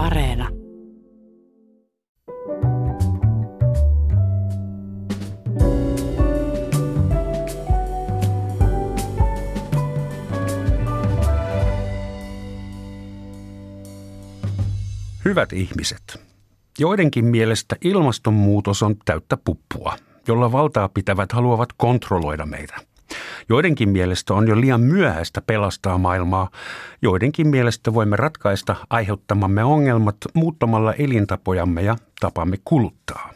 Areena. Hyvät ihmiset, joidenkin mielestä ilmastonmuutos on täyttä puppua, jolla valtaa pitävät haluavat kontrolloida meitä – Joidenkin mielestä on jo liian myöhäistä pelastaa maailmaa. Joidenkin mielestä voimme ratkaista aiheuttamamme ongelmat muuttamalla elintapojamme ja tapamme kuluttaa.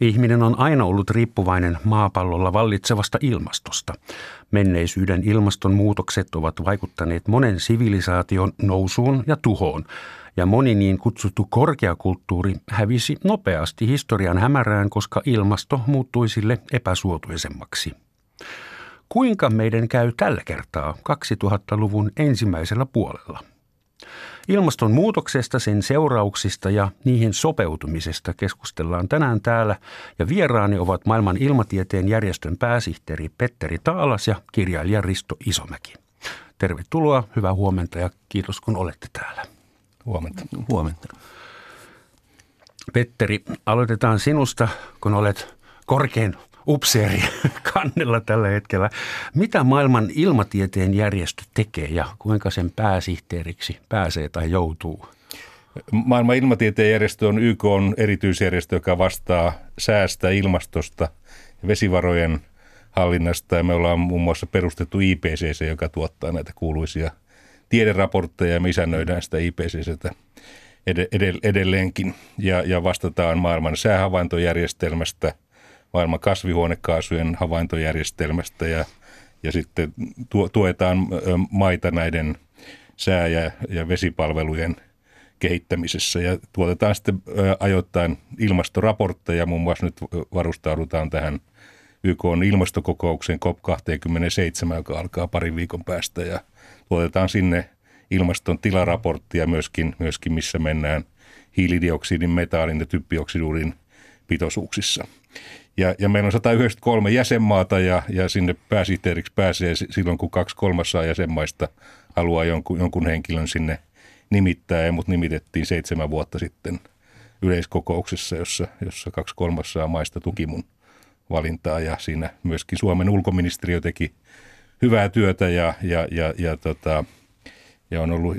Ihminen on aina ollut riippuvainen maapallolla vallitsevasta ilmastosta. Menneisyyden ilmastonmuutokset ovat vaikuttaneet monen sivilisaation nousuun ja tuhoon, ja moni niin kutsuttu korkeakulttuuri hävisi nopeasti historian hämärään, koska ilmasto muuttui sille epäsuotuisemmaksi. Kuinka meidän käy tällä kertaa 2000-luvun ensimmäisellä puolella? Ilmastonmuutoksesta, sen seurauksista ja niihin sopeutumisesta keskustellaan tänään täällä ja vieraani ovat maailman ilmatieteen järjestön pääsihteeri Petteri Taalas ja kirjailija Risto Isomäki. Tervetuloa, hyvää huomenta ja kiitos kun olette täällä. Huomenta. Huomenta. Petteri, aloitetaan sinusta, kun olet korkein upseeri kannella tällä hetkellä. Mitä maailman ilmatieteen järjestö tekee ja kuinka sen pääsihteeriksi pääsee tai joutuu? Maailman ilmatieteen järjestö on YK on erityisjärjestö, joka vastaa säästä, ilmastosta ja vesivarojen hallinnasta. Ja me ollaan muun muassa perustettu IPCC, joka tuottaa näitä kuuluisia tiederaportteja ja me isännöidään sitä IPCCtä edelleenkin. Ja, ja vastataan maailman säähavaintojärjestelmästä – maailman kasvihuonekaasujen havaintojärjestelmästä ja, ja sitten tuetaan maita näiden sää- ja, ja vesipalvelujen kehittämisessä ja tuotetaan sitten ajoittain ilmastoraportteja. Muun muassa nyt varustaudutaan tähän YK on ilmastokokouksen COP27, joka alkaa parin viikon päästä ja tuotetaan sinne ilmaston tilaraporttia myöskin, myöskin missä mennään hiilidioksidin, metaalin ja typpioksiduudin pitoisuuksissa. Ja, ja meillä on 193 jäsenmaata ja, ja sinne pääsihteeriksi pääsee silloin, kun kaksi kolmassa jäsenmaista haluaa jonkun, jonkun henkilön sinne nimittää. Ja mut nimitettiin seitsemän vuotta sitten yleiskokouksessa, jossa, jossa kaksi kolmassa maista tuki mun valintaa. Ja siinä myöskin Suomen ulkoministeriö teki hyvää työtä ja, ja, ja, ja, tota, ja on ollut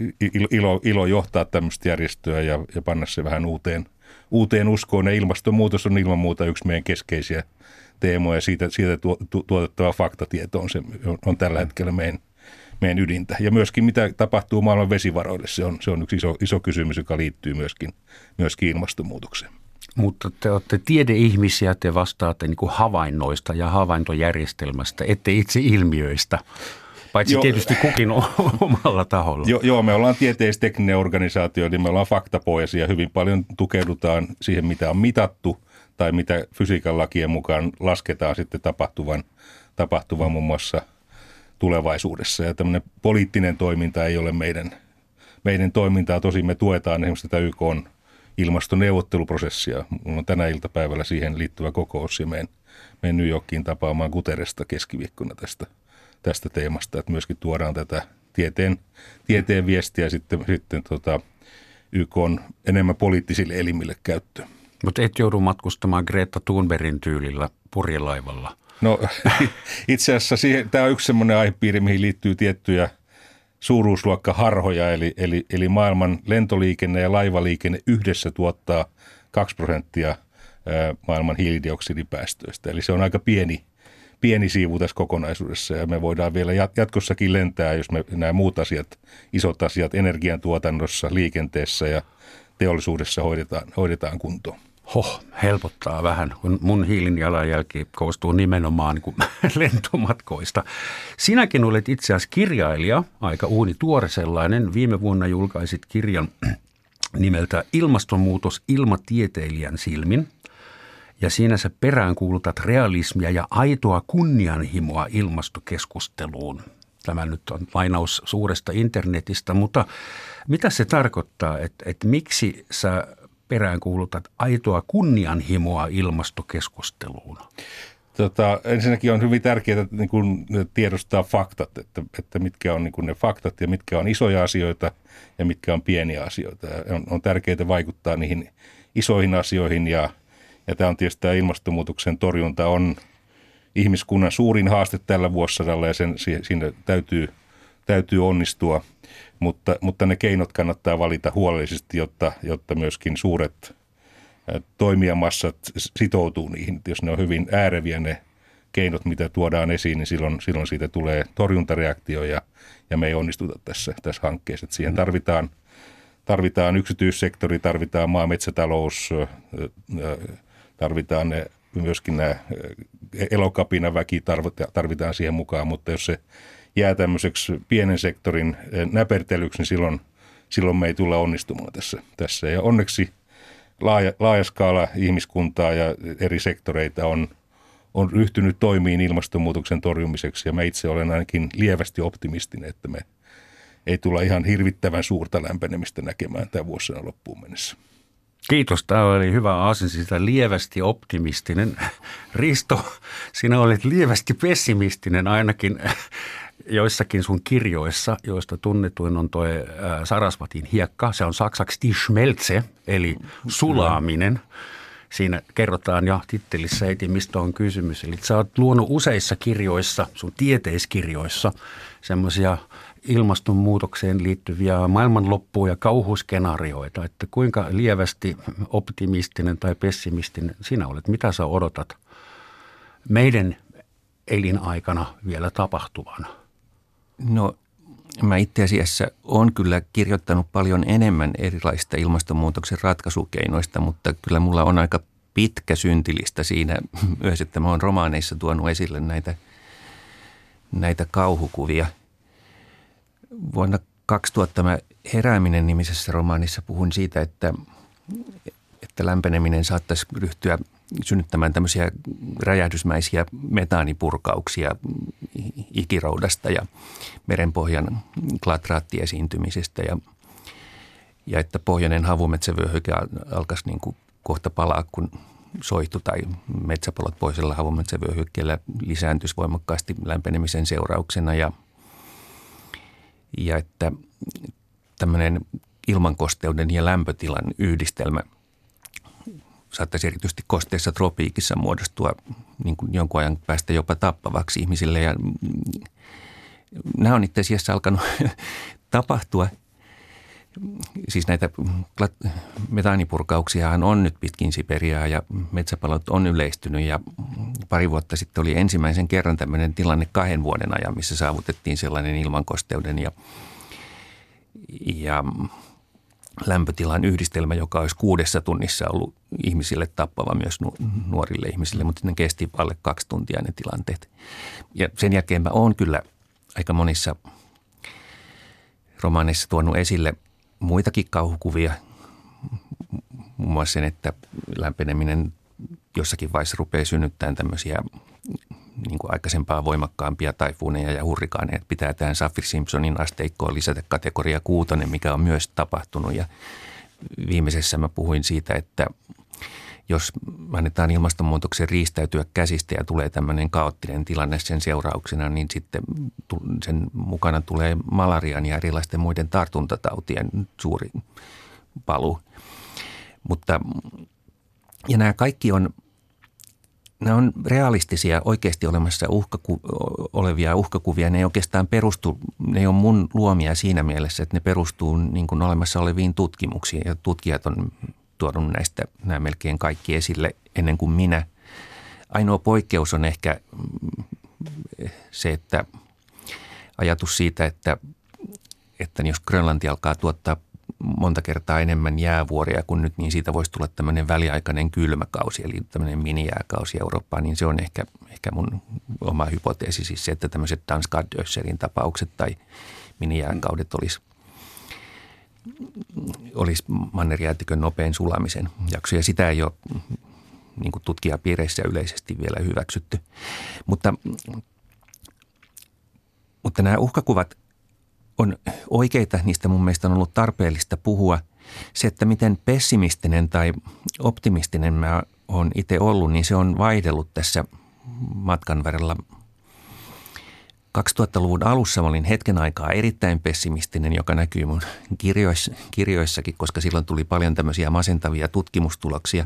ilo, ilo johtaa tämmöistä järjestöä ja, ja panna se vähän uuteen – uuteen uskoon ja ilmastonmuutos on ilman muuta yksi meidän keskeisiä teemoja. Siitä, siitä tu, tu, tuotettava faktatieto on, se, on tällä hetkellä meidän, meidän ydintä. Ja myöskin mitä tapahtuu maailman vesivaroille, se on, se on yksi iso, iso kysymys, joka liittyy myöskin, myöskin ilmastonmuutokseen. Mutta te olette tiedeihmisiä, te vastaatte niin kuin havainnoista ja havaintojärjestelmästä, ette itse ilmiöistä. Paitsi joo, tietysti kukin omalla taholla. Jo, joo, me ollaan tieteistekninen organisaatio, niin me ollaan faktapohjaisia. Hyvin paljon tukeudutaan siihen, mitä on mitattu tai mitä fysiikan lakien mukaan lasketaan sitten tapahtuvan, tapahtuvan muun muassa tulevaisuudessa. Ja tämmöinen poliittinen toiminta ei ole meidän, meidän toimintaa. Tosin me tuetaan esimerkiksi tätä YK on ilmastoneuvotteluprosessia. Mulla on tänä iltapäivällä siihen liittyvä kokous ja menen, menen New Yorkiin tapaamaan Guterresta keskiviikkona tästä – tästä teemasta, että myöskin tuodaan tätä tieteen, tieteen viestiä sitten, sitten tota, YK on enemmän poliittisille elimille käyttöön. Mutta et joudu matkustamaan Greta Thunbergin tyylillä purjelaivalla. No itse asiassa siihen, tämä on yksi sellainen aihepiiri, mihin liittyy tiettyjä suuruusluokkaharhoja, eli, eli, eli maailman lentoliikenne ja laivaliikenne yhdessä tuottaa 2 prosenttia maailman hiilidioksidipäästöistä. Eli se on aika pieni pieni siivu tässä kokonaisuudessa ja me voidaan vielä jatkossakin lentää, jos me nämä muut asiat, isot asiat energiantuotannossa, liikenteessä ja teollisuudessa hoidetaan, hoidetaan kuntoon. Hoh, helpottaa vähän, kun mun hiilinjalanjälki koostuu nimenomaan niin lentomatkoista. Sinäkin olet itse asiassa kirjailija, aika uuni tuore sellainen. Viime vuonna julkaisit kirjan nimeltä Ilmastonmuutos ilmatieteilijän silmin – ja siinä sä peräänkuulutat realismia ja aitoa kunnianhimoa ilmastokeskusteluun. Tämä nyt on lainaus suuresta internetistä, mutta mitä se tarkoittaa, että, että miksi sä peräänkuulutat aitoa kunnianhimoa ilmastokeskusteluun? Tota, ensinnäkin on hyvin tärkeää niin kuin tiedostaa faktat, että, että mitkä on niin kuin ne faktat ja mitkä on isoja asioita ja mitkä on pieniä asioita. On, on tärkeää vaikuttaa niihin isoihin asioihin ja, ja tämä on tietysti tämä ilmastonmuutoksen torjunta on ihmiskunnan suurin haaste tällä vuosisadalla ja sen, siinä täytyy, täytyy onnistua, mutta, mutta ne keinot kannattaa valita huolellisesti, jotta, jotta myöskin suuret toimijamassat sitoutuu niihin. Jos ne on hyvin ääreviä ne keinot, mitä tuodaan esiin, niin silloin, silloin siitä tulee torjuntareaktio ja, ja me ei onnistuta tässä, tässä hankkeessa. Että siihen tarvitaan, tarvitaan yksityissektori, tarvitaan maa- metsätalous, tarvitaan ne, myöskin nämä elokapina väki tarvitaan siihen mukaan, mutta jos se jää tämmöiseksi pienen sektorin näpertelyksi, niin silloin, silloin me ei tulla onnistumaan tässä. tässä. Ja onneksi laaja, laaja skaala ihmiskuntaa ja eri sektoreita on, on ryhtynyt toimiin ilmastonmuutoksen torjumiseksi ja mä itse olen ainakin lievästi optimistinen, että me ei tulla ihan hirvittävän suurta lämpenemistä näkemään tämän vuosina loppuun mennessä. Kiitos. Tämä oli hyvä asia, sitä lievästi optimistinen. Risto, sinä olet lievästi pessimistinen ainakin joissakin sun kirjoissa, joista tunnetuin on tuo Sarasvatin hiekka. Se on saksaksi die Schmelze, eli sulaaminen. Siinä kerrotaan jo tittelissä heti, mistä on kysymys. Eli sä oot luonut useissa kirjoissa, sun tieteiskirjoissa, semmoisia ilmastonmuutokseen liittyviä maailmanloppuja ja kauhuskenaarioita, että kuinka lievästi optimistinen tai pessimistinen sinä olet, mitä sä odotat meidän elinaikana vielä tapahtuvan? No mä itse asiassa olen kyllä kirjoittanut paljon enemmän erilaisista ilmastonmuutoksen ratkaisukeinoista, mutta kyllä mulla on aika pitkä syntilistä siinä myös, että mä oon romaaneissa tuonut esille näitä, näitä kauhukuvia. Vuonna 2000 mä Herääminen nimisessä romaanissa puhun siitä, että, että lämpeneminen saattaisi ryhtyä synnyttämään tämmöisiä räjähdysmäisiä metaanipurkauksia ikiroudasta ja merenpohjan klatraattiesiintymisestä ja, ja että pohjoinen havumetsävyöhyke alkaisi niin kuin kohta palaa, kun soihtu tai metsäpalot pohjoisella havumetsävyöhykkeellä lisääntyisi voimakkaasti lämpenemisen seurauksena. Ja, ja että tämmöinen ilmankosteuden ja lämpötilan yhdistelmä – saattaisi erityisesti kosteessa tropiikissa muodostua niin kuin jonkun ajan päästä jopa tappavaksi ihmisille. Ja mm, nämä on itse asiassa alkanut tapahtua. Siis näitä metaanipurkauksiahan on nyt pitkin Siperiaa ja metsäpalot on yleistynyt ja pari vuotta sitten oli ensimmäisen kerran tämmöinen tilanne kahden vuoden ajan, missä saavutettiin sellainen ilmankosteuden ja, ja lämpötilan yhdistelmä, joka olisi kuudessa tunnissa ollut ihmisille tappava myös nuorille ihmisille, mutta ne kesti alle kaksi tuntia ne tilanteet. Ja sen jälkeen mä oon kyllä aika monissa romaaneissa tuonut esille muitakin kauhukuvia, muun muassa sen, että lämpeneminen jossakin vaiheessa rupeaa synnyttämään tämmöisiä niin kuin aikaisempaa voimakkaampia taifuuneja ja hurrikaaneja. Pitää tähän Saffir-Simpsonin asteikkoon lisätä kategoria kuutonen, mikä on myös tapahtunut. Ja viimeisessä mä puhuin siitä, että jos annetaan ilmastonmuutoksen riistäytyä käsistä ja tulee tämmöinen kaoottinen tilanne sen seurauksena, niin sitten sen mukana tulee malarian ja erilaisten muiden tartuntatautien suuri palu. Mutta ja nämä kaikki on nämä on realistisia, oikeasti olemassa uhkaku, olevia uhkakuvia. Ne ei oikeastaan perustu, ne ei ole mun luomia siinä mielessä, että ne perustuu niin kuin olemassa oleviin tutkimuksiin. Ja tutkijat on tuonut näistä nämä melkein kaikki esille ennen kuin minä. Ainoa poikkeus on ehkä se, että ajatus siitä, että, että jos Grönlanti alkaa tuottaa monta kertaa enemmän jäävuoria kuin nyt, niin siitä voisi tulla tämmöinen väliaikainen kylmäkausi, eli tämmöinen minijääkausi Eurooppaan, niin se on ehkä, ehkä mun oma hypoteesi, siis se, että tämmöiset Danskadösserin tapaukset tai minijääkaudet olisi olisi mannerjäätikön nopean sulamisen jakso, ja sitä ei ole niin kuin tutkijapiireissä yleisesti vielä hyväksytty. Mutta, mutta nämä uhkakuvat on oikeita, niistä mun mielestä on ollut tarpeellista puhua. Se, että miten pessimistinen tai optimistinen mä oon itse ollut, niin se on vaihdellut tässä matkan varrella 2000-luvun alussa mä olin hetken aikaa erittäin pessimistinen, joka näkyy mun kirjoissa, kirjoissakin, koska silloin tuli paljon tämmöisiä masentavia tutkimustuloksia.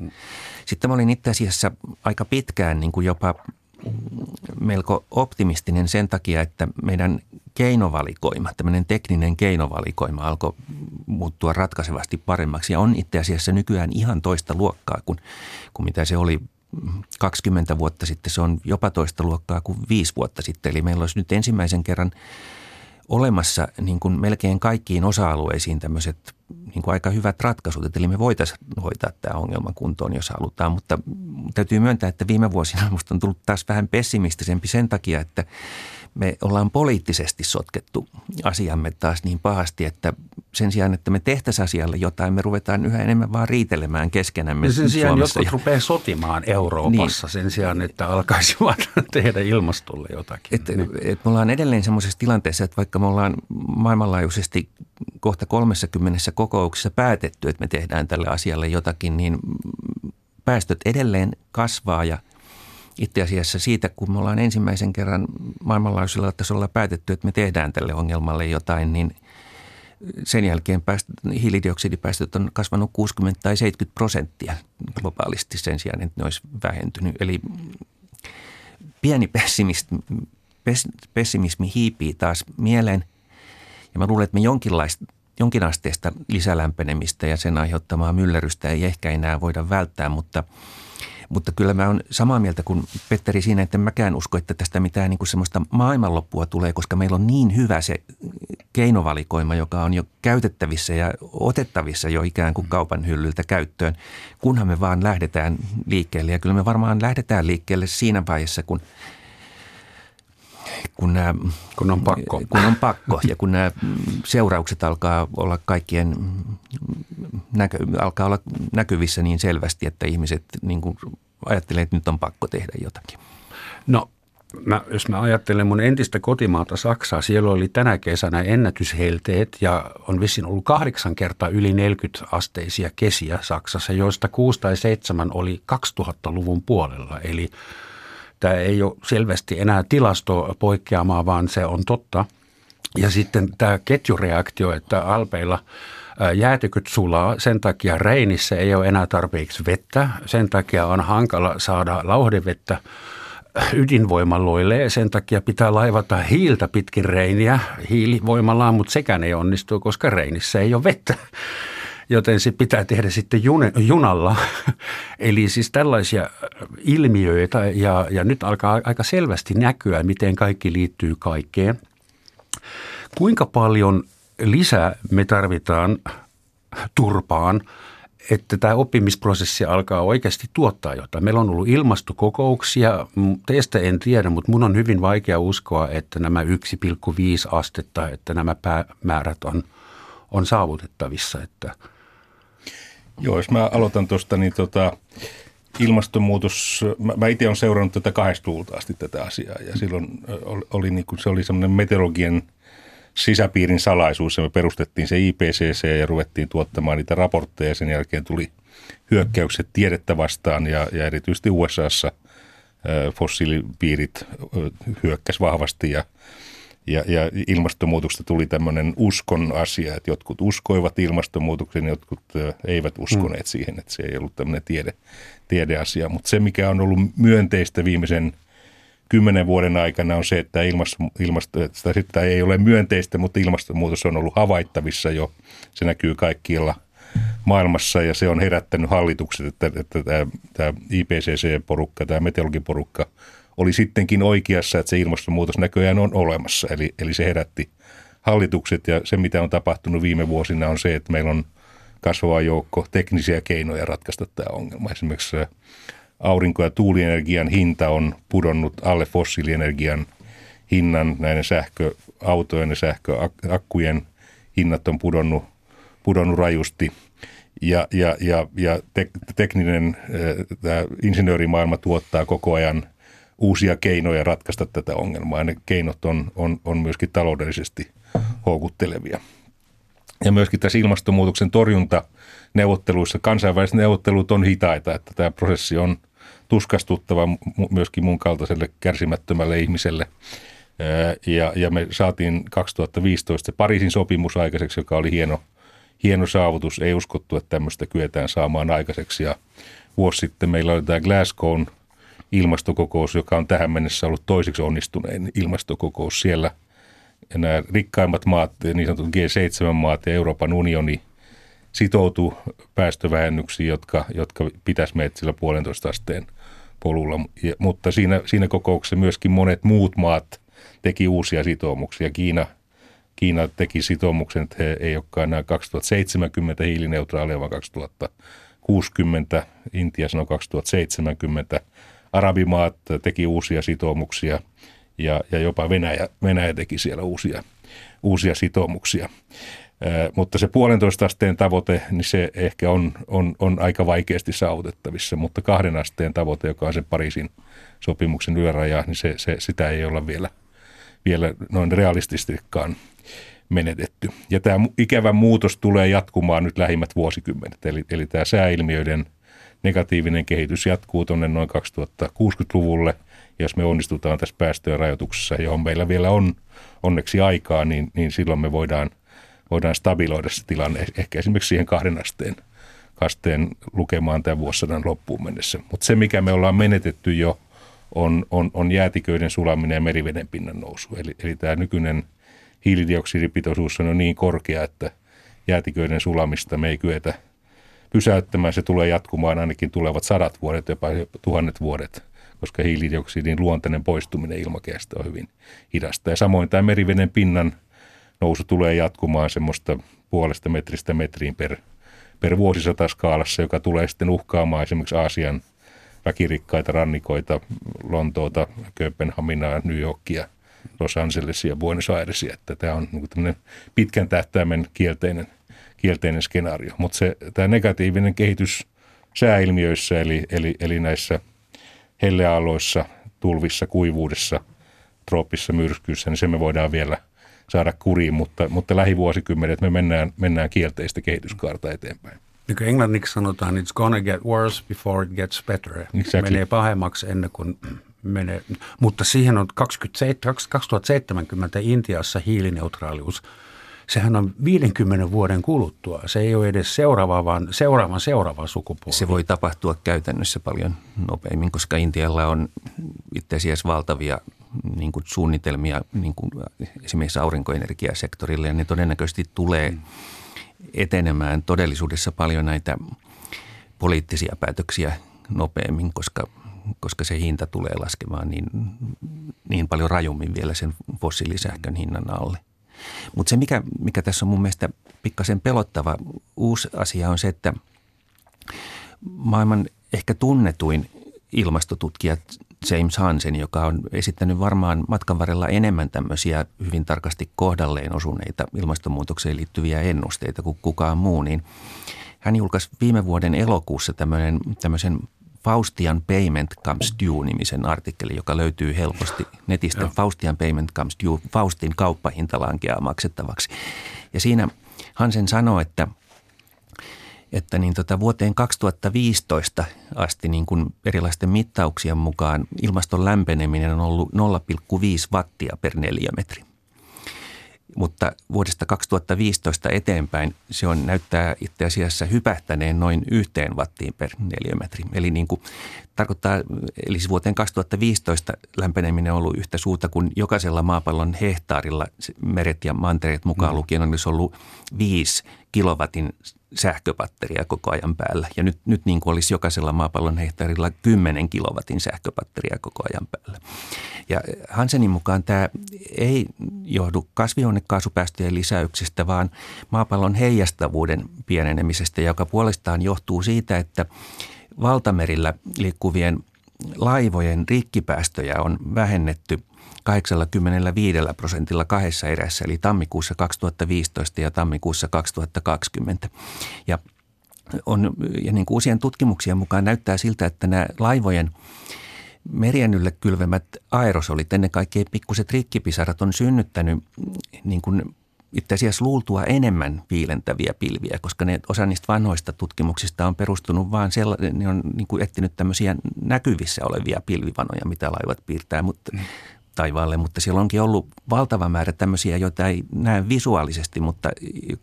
Sitten mä olin itse asiassa aika pitkään niin kuin jopa melko optimistinen sen takia, että meidän keinovalikoima, tämmöinen tekninen keinovalikoima alkoi muuttua ratkaisevasti paremmaksi ja on itse asiassa nykyään ihan toista luokkaa kuin, kuin mitä se oli 20 vuotta sitten. Se on jopa toista luokkaa kuin viisi vuotta sitten. Eli meillä olisi nyt ensimmäisen kerran olemassa niin kuin melkein kaikkiin osa-alueisiin tämmöiset niin kuin aika hyvät ratkaisut. Eli me voitaisiin hoitaa tämä ongelma kuntoon, jos halutaan. Mutta täytyy myöntää, että viime vuosina minusta on tullut taas vähän pessimistisempi sen takia, että – me ollaan poliittisesti sotkettu asiamme taas niin pahasti, että sen sijaan, että me tehtäisiin asialle jotain, me ruvetaan yhä enemmän vaan riitelemään keskenämme ja Sen sijaan Suomessa. jotkut rupeaa sotimaan Euroopassa niin. sen sijaan, että alkaisivat tehdä ilmastolle jotakin. Et, niin. et me ollaan edelleen semmoisessa tilanteessa, että vaikka me ollaan maailmanlaajuisesti kohta 30 kokouksessa päätetty, että me tehdään tälle asialle jotakin, niin päästöt edelleen kasvaa ja – itse asiassa siitä, kun me ollaan ensimmäisen kerran maailmanlaajuisella tasolla päätetty, että me tehdään tälle ongelmalle jotain, niin sen jälkeen pääst, hiilidioksidipäästöt on kasvanut 60 tai 70 prosenttia globaalisti sen sijaan, että ne olisi vähentynyt. Eli pieni pessimismi, pessimismi hiipii taas mieleen. Ja mä luulen, että me jonkinlaista jonkinasteista lisälämpenemistä ja sen aiheuttamaa myllerrystä ei ehkä enää voida välttää, mutta – mutta kyllä mä oon samaa mieltä kuin Petteri siinä, että mäkään usko, että tästä mitään niin kuin semmoista maailmanloppua tulee, koska meillä on niin hyvä se keinovalikoima, joka on jo käytettävissä ja otettavissa jo ikään kuin kaupan hyllyltä käyttöön, kunhan me vaan lähdetään liikkeelle. Ja kyllä me varmaan lähdetään liikkeelle siinä vaiheessa, kun kun, nämä, kun on pakko. Kun on pakko ja kun nämä seuraukset alkaa olla kaikkien näkö, alkaa olla näkyvissä niin selvästi, että ihmiset niin kuin ajattelee, että nyt on pakko tehdä jotakin. No Mä, jos mä ajattelen mun entistä kotimaata Saksaa, siellä oli tänä kesänä ennätyshelteet ja on vissiin ollut kahdeksan kertaa yli 40 asteisia kesiä Saksassa, joista kuusi tai seitsemän oli 2000-luvun puolella. Eli tämä ei ole selvästi enää tilasto poikkeamaa, vaan se on totta. Ja sitten tämä ketjureaktio, että Alpeilla – jäätiköt sulaa, sen takia Reinissä ei ole enää tarpeeksi vettä, sen takia on hankala saada lauhdevettä ydinvoimaloille, sen takia pitää laivata hiiltä pitkin Reiniä hiilivoimalaan, mutta sekään ei onnistu, koska Reinissä ei ole vettä joten se pitää tehdä sitten junalla. Eli siis tällaisia ilmiöitä ja, ja nyt alkaa aika selvästi näkyä, miten kaikki liittyy kaikkeen. Kuinka paljon lisää me tarvitaan turpaan, että tämä oppimisprosessi alkaa oikeasti tuottaa jotain. Meillä on ollut ilmastokokouksia, teistä en tiedä, mutta mun on hyvin vaikea uskoa, että nämä 1,5 astetta, että nämä päämäärät on, on saavutettavissa. Että. Joo, jos mä aloitan tuosta, niin tota, ilmastonmuutos, mä, mä itse olen seurannut tätä kahdesta asti tätä asiaa ja silloin oli, oli niin kuin, se oli semmoinen meteorologian – sisäpiirin salaisuus ja me perustettiin se IPCC ja ruvettiin tuottamaan niitä raportteja ja sen jälkeen tuli hyökkäykset tiedettä vastaan ja, ja erityisesti USAssa fossiilipiirit hyökkäs vahvasti ja, ja, ja ilmastonmuutoksesta tuli tämmöinen uskon asia, että jotkut uskoivat ilmastonmuutoksen, jotkut eivät uskoneet mm. siihen, että se ei ollut tämmöinen tiede, tiedeasia. Mutta se, mikä on ollut myönteistä viimeisen – kymmenen vuoden aikana on se, että ilmasto, ilmasto, sitä ei ole myönteistä, mutta ilmastonmuutos on ollut havaittavissa jo. Se näkyy kaikkialla maailmassa ja se on herättänyt hallitukset, että, että tämä, tämä IPCC-porukka, tämä meteorologiporukka oli sittenkin oikeassa, että se ilmastonmuutos näköjään on olemassa. Eli, eli se herätti hallitukset ja se, mitä on tapahtunut viime vuosina on se, että meillä on kasvava joukko teknisiä keinoja ratkaista tämä ongelma. Esimerkiksi aurinko- ja tuulienergian hinta on pudonnut alle fossiilienergian hinnan. Näiden sähköautojen ja sähköakkujen hinnat on pudonnut, pudonnut rajusti. Ja, ja, ja, ja te, tekninen tämä insinöörimaailma tuottaa koko ajan uusia keinoja ratkaista tätä ongelmaa. Ja ne keinot on, on, on myöskin taloudellisesti houkuttelevia. Ja myöskin tässä ilmastonmuutoksen torjunta neuvotteluissa, kansainväliset neuvottelut on hitaita, että tämä prosessi on – tuskastuttava myöskin mun kaltaiselle kärsimättömälle ihmiselle. Ja, ja me saatiin 2015 Pariisin sopimus aikaiseksi, joka oli hieno, hieno saavutus. Ei uskottu, että tämmöistä kyetään saamaan aikaiseksi. Ja vuosi sitten meillä oli tämä Glasgown ilmastokokous, joka on tähän mennessä ollut toiseksi onnistunein ilmastokokous siellä. Ja nämä rikkaimmat maat, niin sanotut G7-maat ja Euroopan unioni sitoutuu päästövähennyksiin, jotka, jotka pitäisi meitä sillä puolentoista asteen polulla. Ja, mutta siinä, siinä kokouksessa myöskin monet muut maat teki uusia sitoumuksia. Kiina, Kiina teki sitoumuksen, että he ei olekaan enää 2070 hiilineutraaleja, vaan 2060. Intia sanoi 2070. Arabimaat teki uusia sitoumuksia ja, ja jopa Venäjä, Venäjä teki siellä uusia, uusia sitoumuksia. mutta se puolentoista asteen tavoite, niin se ehkä on, on, on aika vaikeasti saavutettavissa, mutta kahden asteen tavoite, joka on se Pariisin sopimuksen yläraja, niin se, se, sitä ei olla vielä, vielä noin realististikaan menetetty. Ja tämä ikävä muutos tulee jatkumaan nyt lähimmät vuosikymmenet, eli, eli tämä sääilmiöiden – negatiivinen kehitys jatkuu tuonne noin 2060-luvulle. Ja jos me onnistutaan tässä päästöjen rajoituksessa, johon meillä vielä on onneksi aikaa, niin, niin silloin me voidaan, voidaan stabiloida se tilanne ehkä esimerkiksi siihen kahden asteen, asteen lukemaan tämän vuosisadan loppuun mennessä. Mutta se, mikä me ollaan menetetty jo, on, on, on jäätiköiden sulaminen ja meriveden pinnan nousu. Eli, eli tämä nykyinen hiilidioksidipitoisuus on jo niin korkea, että jäätiköiden sulamista me ei kyetä – pysäyttämään. Se tulee jatkumaan ainakin tulevat sadat vuodet, jopa tuhannet vuodet, koska hiilidioksidin luontainen poistuminen ilmakehästä on hyvin hidasta. Ja samoin tämä meriveden pinnan nousu tulee jatkumaan semmoista puolesta metristä metriin per, per vuosisata skaalassa, joka tulee sitten uhkaamaan esimerkiksi Aasian väkirikkaita rannikoita, Lontoota, Kööpenhaminaa, New Yorkia, Los Angelesia, Buenos Airesia. Että tämä on niin pitkän tähtäimen kielteinen – kielteinen skenaario. Mutta se, tämä negatiivinen kehitys sääilmiöissä, eli, eli, eli näissä hellealoissa, tulvissa, kuivuudessa, trooppissa myrskyissä, niin se me voidaan vielä saada kuriin, mutta, mutta lähivuosikymmenet me mennään, mennään kielteistä kehityskaarta eteenpäin. Niin kuin englanniksi sanotaan, it's gonna get worse before it gets better. Exactly. Menee pahemmaksi ennen kuin menee. Mutta siihen on 2070 Intiassa hiilineutraalius – sehän on 50 vuoden kuluttua. Se ei ole edes seuraava, vaan seuraavan seuraava sukupolvi. Se voi tapahtua käytännössä paljon nopeammin, koska Intialla on itse asiassa valtavia niin kuin suunnitelmia niin kuin esimerkiksi aurinkoenergiasektorille ja ne todennäköisesti tulee etenemään todellisuudessa paljon näitä poliittisia päätöksiä nopeammin, koska, koska se hinta tulee laskemaan niin, niin paljon rajummin vielä sen fossiilisähkön hinnan alle. Mutta se, mikä, mikä tässä on mun mielestä pikkasen pelottava uusi asia on se, että maailman ehkä tunnetuin ilmastotutkija James Hansen, joka on esittänyt varmaan matkan varrella enemmän tämmöisiä hyvin tarkasti kohdalleen osuneita ilmastonmuutokseen liittyviä ennusteita kuin kukaan muu, niin hän julkaisi viime vuoden elokuussa tämmöisen Faustian Payment Comes Due-nimisen artikkeli, joka löytyy helposti netistä. Joo. Faustian Payment Comes Due, Faustin kauppahinta lankeaa maksettavaksi. Ja siinä Hansen sanoi, että että niin tota vuoteen 2015 asti niin kuin erilaisten mittauksien mukaan ilmaston lämpeneminen on ollut 0,5 wattia per neliömetri. Mutta vuodesta 2015 eteenpäin se on näyttää itse asiassa hypähtäneen noin yhteen wattiin per neliömetri. Eli niin kuin, tarkoittaa, eli siis vuoteen 2015 lämpeneminen on ollut yhtä suuta kuin jokaisella maapallon hehtaarilla meret ja mantereet mukaan mm. lukien on ollut viisi kilowatin sähköpatteria koko ajan päällä. Ja nyt, nyt niin kuin olisi jokaisella maapallon hehtaarilla 10 kilowatin sähköpatteria koko ajan päällä. Ja Hansenin mukaan tämä ei johdu kasvihuonekaasupäästöjen lisäyksistä, vaan maapallon heijastavuuden pienenemisestä, joka puolestaan johtuu siitä, että valtamerillä liikkuvien laivojen rikkipäästöjä on vähennetty – 85 prosentilla kahdessa erässä, eli tammikuussa 2015 ja tammikuussa 2020. Ja, on, ja niin kuin uusien tutkimuksien mukaan näyttää siltä, että nämä laivojen merien ylle kylvemät aerosolit, ennen kaikkea pikkuset rikkipisarat, on synnyttänyt niin kuin itse asiassa luultua enemmän viilentäviä pilviä, koska ne, osa niistä vanhoista tutkimuksista on perustunut vaan sellainen, ne on niin kuin etsinyt tämmöisiä näkyvissä olevia pilvivanoja, mitä laivat piirtää mutta, mm. Taivaalle, mutta siellä onkin ollut valtava määrä tämmöisiä, joita ei näe visuaalisesti, mutta,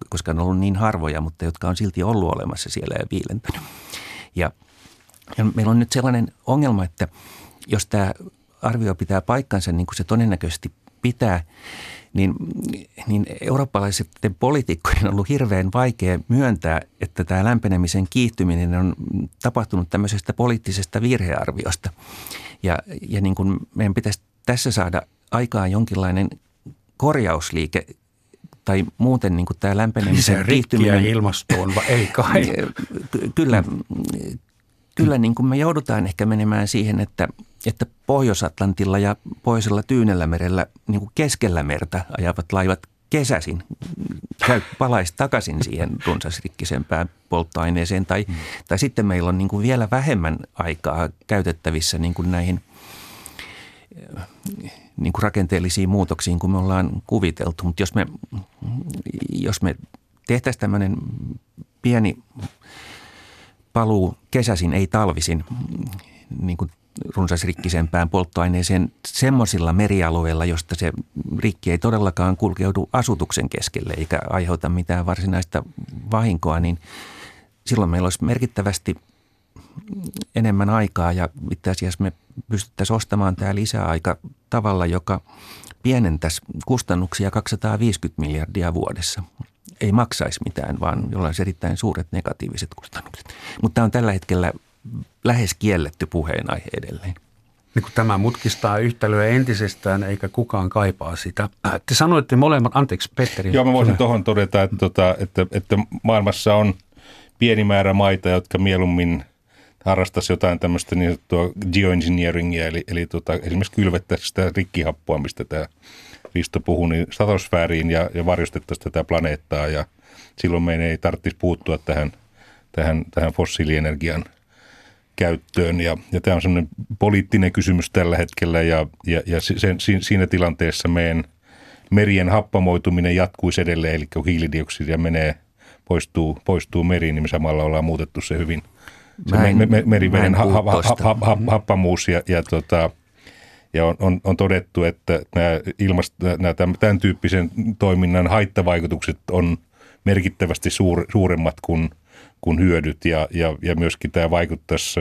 koska ne on ollut niin harvoja, mutta jotka on silti ollut olemassa siellä ja viilentänyt. Ja, ja meillä on nyt sellainen ongelma, että jos tämä arvio pitää paikkansa niin kuin se todennäköisesti pitää, niin, niin eurooppalaisten poliitikkojen on ollut hirveän vaikea myöntää, että tämä lämpenemisen kiihtyminen on tapahtunut tämmöisestä poliittisesta virhearviosta. Ja, ja niin kuin meidän pitäisi tässä saada aikaan jonkinlainen korjausliike tai muuten niin kuin tämä lämpenemisen kiihtyminen. ilmastoon, vai ei kai? Kyllä, kyllä niin kuin me joudutaan ehkä menemään siihen, että, että Pohjois-Atlantilla ja Pohjoisella Tyynellä merellä niin kuin keskellä mertä ajavat laivat kesäsin käy, palaisi takaisin siihen runsasrikkisempään polttoaineeseen. Tai, mm. tai sitten meillä on niin kuin vielä vähemmän aikaa käytettävissä niin kuin näihin niin kuin rakenteellisiin muutoksiin kuin me ollaan kuviteltu. Mutta jos me, jos me tehtäisiin tämmöinen pieni paluu kesäsin, ei talvisin, niin kuin runsasrikkisempään polttoaineeseen semmoisilla merialueilla, josta se rikki ei todellakaan kulkeudu asutuksen keskelle eikä aiheuta mitään varsinaista vahinkoa, niin silloin meillä olisi merkittävästi enemmän aikaa ja itse asiassa me pystyttäisiin ostamaan tämä lisäaika tavalla, joka pienentäisi kustannuksia 250 miljardia vuodessa ei maksaisi mitään, vaan jolla olisi erittäin suuret negatiiviset kustannukset. Mutta tämä on tällä hetkellä lähes kielletty puheenaihe edelleen. Niin kun tämä mutkistaa yhtälöä entisestään, eikä kukaan kaipaa sitä. Äh, te sanoitte molemmat, anteeksi Petteri. Joo, mä voisin tuohon todeta, että, tota, että, että maailmassa on pieni määrä maita, jotka mieluummin harrastaisi jotain tämmöistä niin sanottua geoengineeringia, eli, eli tota, esimerkiksi kylvettäisiin sitä rikkihappoa, mistä tämä Risto puhui, niin satosfääriin ja, ja varjostettaisiin tätä planeettaa ja silloin meidän ei tarvitsisi puuttua tähän, tähän, tähän fossiilienergian käyttöön. Ja, ja tämä on semmoinen poliittinen kysymys tällä hetkellä ja, ja, ja sen, siinä tilanteessa meidän merien happamoituminen jatkuisi edelleen, eli kun hiilidioksidia menee, poistuu, poistuu meriin, niin me samalla ollaan muutettu se hyvin se me, me, meriveden ha, ha, ha, ha, ha, happamuus ja, ja tota, ja on, on, on todettu, että nämä, ilmast, nämä tämän tyyppisen toiminnan haittavaikutukset on merkittävästi suur, suuremmat kuin, kuin hyödyt ja, ja, ja myöskin tämä vaikuttaisi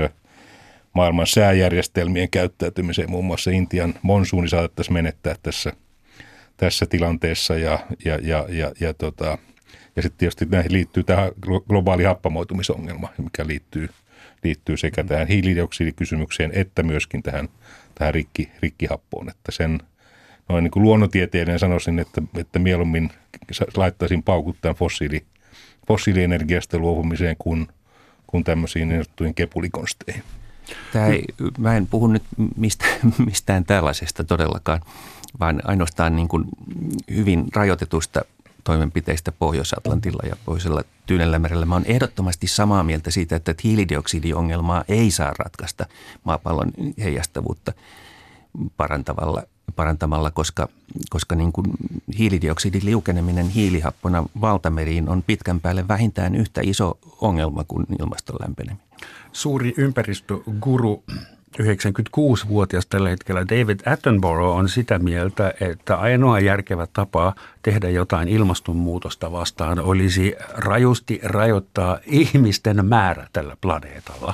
maailman sääjärjestelmien käyttäytymiseen. Muun muassa Intian monsuuni saatettaisiin menettää tässä, tässä tilanteessa ja, ja, ja, ja, ja, tota, ja sitten tietysti näihin liittyy tämä globaali happamoitumisongelma, mikä liittyy, liittyy sekä tähän hiilidioksidikysymykseen että myöskin tähän – tähän rikki, rikkihappoon. Että sen noin niin kuin luonnontieteiden sanoisin, että, että mieluummin laittaisin paukut tämän fossiili, fossiilienergiasta luopumiseen kuin, kuin tämmöisiin niin sanottuihin kepulikonsteihin. Tämä ei, mä en puhu nyt mistään, mistään tällaisesta todellakaan, vaan ainoastaan niin kuin hyvin rajoitetusta toimenpiteistä Pohjois-Atlantilla ja Pohjoisella Tyynellämerellä. Mä olen ehdottomasti samaa mieltä siitä, että hiilidioksidiongelmaa ei saa ratkaista maapallon heijastavuutta parantavalla, parantamalla, koska, koska niin kuin hiilidioksidin liukeneminen hiilihappona valtameriin on pitkän päälle vähintään yhtä iso ongelma kuin ilmaston lämpeneminen. Suuri ympäristöguru 96-vuotias tällä hetkellä David Attenborough on sitä mieltä, että ainoa järkevä tapa tehdä jotain ilmastonmuutosta vastaan olisi rajusti rajoittaa ihmisten määrä tällä planeetalla.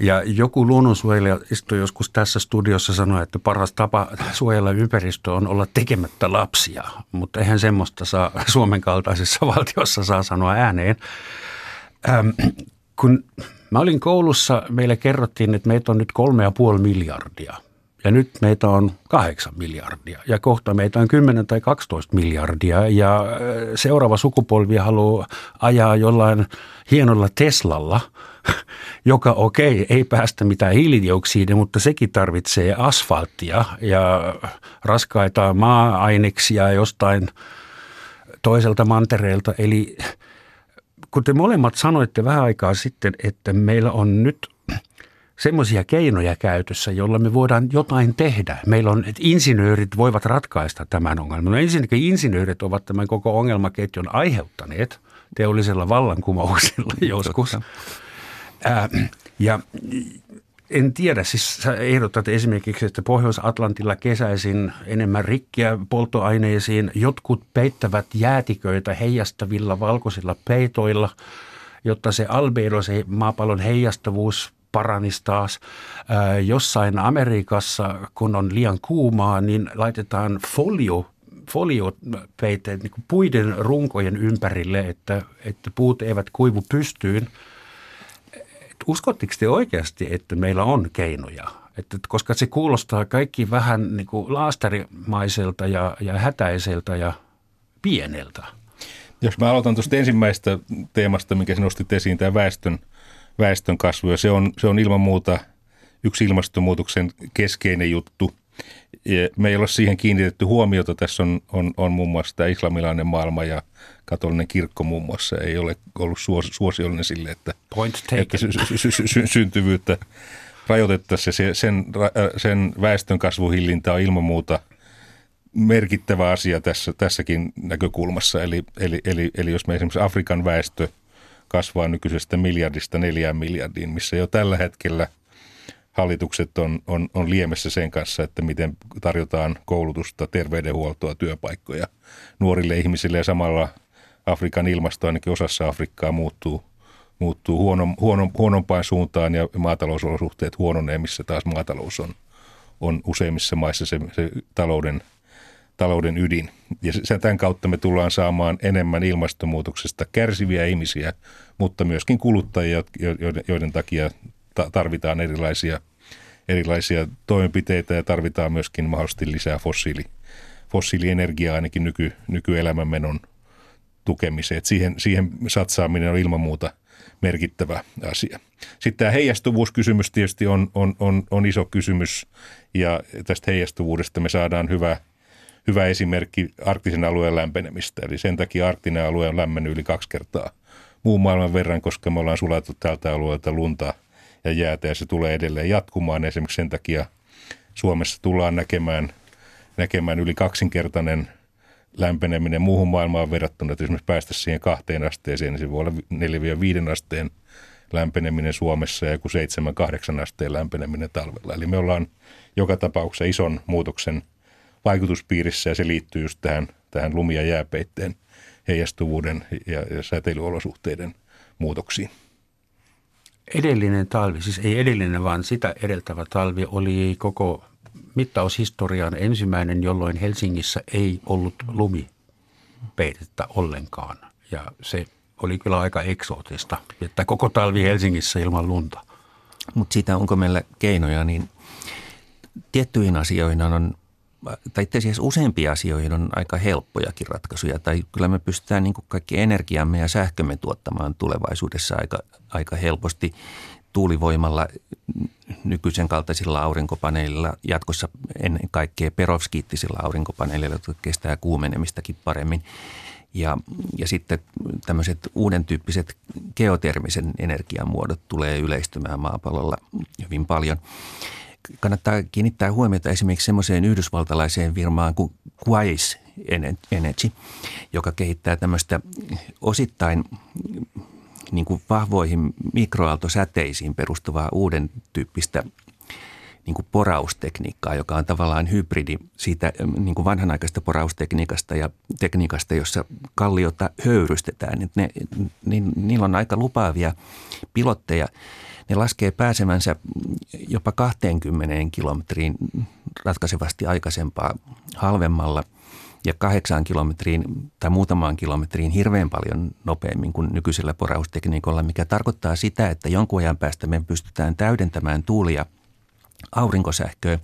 Ja joku luonnonsuojelija istui joskus tässä studiossa sanoi, että paras tapa suojella ympäristöä on olla tekemättä lapsia, mutta eihän semmoista saa Suomen kaltaisessa valtiossa saa sanoa ääneen. Ähm, kun Mä olin koulussa, meille kerrottiin, että meitä on nyt kolme ja puoli miljardia. Ja nyt meitä on kahdeksan miljardia. Ja kohta meitä on 10 tai 12 miljardia. Ja äh, seuraava sukupolvi haluaa ajaa jollain hienolla Teslalla, joka okei, ei päästä mitään hiilidioksidia, mutta sekin tarvitsee asfalttia ja raskaita maa-aineksia jostain toiselta mantereelta. Eli kun te molemmat sanoitte vähän aikaa sitten, että meillä on nyt semmoisia keinoja käytössä, joilla me voidaan jotain tehdä. Meillä on, että insinöörit voivat ratkaista tämän ongelman. No ensinnäkin insinöörit ovat tämän koko ongelmaketjun aiheuttaneet teollisella vallankumouksella joskus. Ää, ja en tiedä, siis sä ehdotat esimerkiksi, että Pohjois-Atlantilla kesäisin enemmän rikkiä polttoaineisiin. Jotkut peittävät jäätiköitä heijastavilla valkoisilla peitoilla, jotta se albedo, se maapallon heijastavuus paranisi taas. Ää, jossain Amerikassa, kun on liian kuumaa, niin laitetaan folio foliopeitteet niin puiden runkojen ympärille, että, että puut eivät kuivu pystyyn – uskotteko te oikeasti, että meillä on keinoja? Että, koska se kuulostaa kaikki vähän niin kuin laastarimaiselta ja, ja hätäiseltä ja pieneltä. Jos mä aloitan tuosta ensimmäistä teemasta, mikä sinä nostit esiin, tämä väestön, väestön kasvu, ja se on, se on ilman muuta yksi ilmastonmuutoksen keskeinen juttu. Me ei ole siihen kiinnitetty huomiota. Tässä on, on, on muun muassa tämä islamilainen maailma ja katolinen kirkko muun muassa ei ole ollut suos, suosiollinen sille, että, että sy, sy, sy, sy, syntyvyyttä rajoitettaisiin. Se, sen, sen väestön kasvuhillintä on ilman muuta merkittävä asia tässä, tässäkin näkökulmassa. Eli, eli, eli, eli jos me esimerkiksi Afrikan väestö kasvaa nykyisestä miljardista neljään miljardiin, missä jo tällä hetkellä – hallitukset on, on, on liemessä sen kanssa, että miten tarjotaan koulutusta, terveydenhuoltoa, työpaikkoja nuorille ihmisille ja samalla Afrikan ilmasto ainakin osassa Afrikkaa muuttuu, muuttuu huono, huono, huonompaan suuntaan ja maatalousolosuhteet huononee, missä taas maatalous on, on useimmissa maissa se, se talouden, talouden ydin. Ja sen tämän kautta me tullaan saamaan enemmän ilmastonmuutoksesta kärsiviä ihmisiä, mutta myöskin kuluttajia, joiden, joiden takia tarvitaan erilaisia, erilaisia toimenpiteitä ja tarvitaan myöskin mahdollisesti lisää fossiili, fossiilienergiaa ainakin nyky, nykyelämänmenon tukemiseen. siihen, siihen satsaaminen on ilman muuta merkittävä asia. Sitten tämä heijastuvuuskysymys tietysti on, on, on, on iso kysymys ja tästä heijastuvuudesta me saadaan hyvä, hyvä esimerkki arktisen alueen lämpenemistä. Eli sen takia arktinen alue on lämmennyt yli kaksi kertaa muun maailman verran, koska me ollaan sulattu tältä alueelta lunta – ja jäätä ja se tulee edelleen jatkumaan. Esimerkiksi sen takia Suomessa tullaan näkemään, näkemään yli kaksinkertainen lämpeneminen muuhun maailmaan verrattuna, että esimerkiksi päästä siihen kahteen asteeseen, niin se voi olla 4-5 asteen lämpeneminen Suomessa ja joku 7-8 asteen lämpeneminen talvella. Eli me ollaan joka tapauksessa ison muutoksen vaikutuspiirissä ja se liittyy just tähän, tähän lumi- ja jääpeitteen heijastuvuuden ja, ja säteilyolosuhteiden muutoksiin edellinen talvi, siis ei edellinen, vaan sitä edeltävä talvi oli koko mittaushistorian ensimmäinen, jolloin Helsingissä ei ollut lumipeitettä ollenkaan. Ja se oli kyllä aika eksootista, että koko talvi Helsingissä ilman lunta. Mutta siitä onko meillä keinoja, niin tiettyihin asioihin on tai itse asiassa useampia asioihin on aika helppojakin ratkaisuja. Tai kyllä me pystytään niin kaikki energiamme ja sähkömme tuottamaan tulevaisuudessa aika, aika helposti tuulivoimalla nykyisen kaltaisilla aurinkopaneelilla, jatkossa ennen kaikkea perovskiittisilla aurinkopaneeleilla, jotka kestää kuumenemistakin paremmin. Ja, ja sitten tämmöiset uuden tyyppiset geotermisen energiamuodot tulee yleistymään maapallolla hyvin paljon kannattaa kiinnittää huomiota esimerkiksi semmoiseen yhdysvaltalaiseen firmaan kuin Quais Energy, joka kehittää tämmöistä osittain niin kuin vahvoihin mikroaaltosäteisiin perustuvaa uuden tyyppistä niin kuin poraustekniikkaa, joka on tavallaan hybridi siitä niin kuin vanhanaikaista poraustekniikasta ja tekniikasta, jossa kalliota höyrystetään. Ne, niin, niillä on aika lupaavia pilotteja – ne laskee pääsemänsä jopa 20 kilometriin ratkaisevasti aikaisempaa halvemmalla ja kahdeksaan kilometriin tai muutamaan kilometriin hirveän paljon nopeammin kuin nykyisellä poraustekniikolla, mikä tarkoittaa sitä, että jonkun ajan päästä me pystytään täydentämään tuulia aurinkosähköä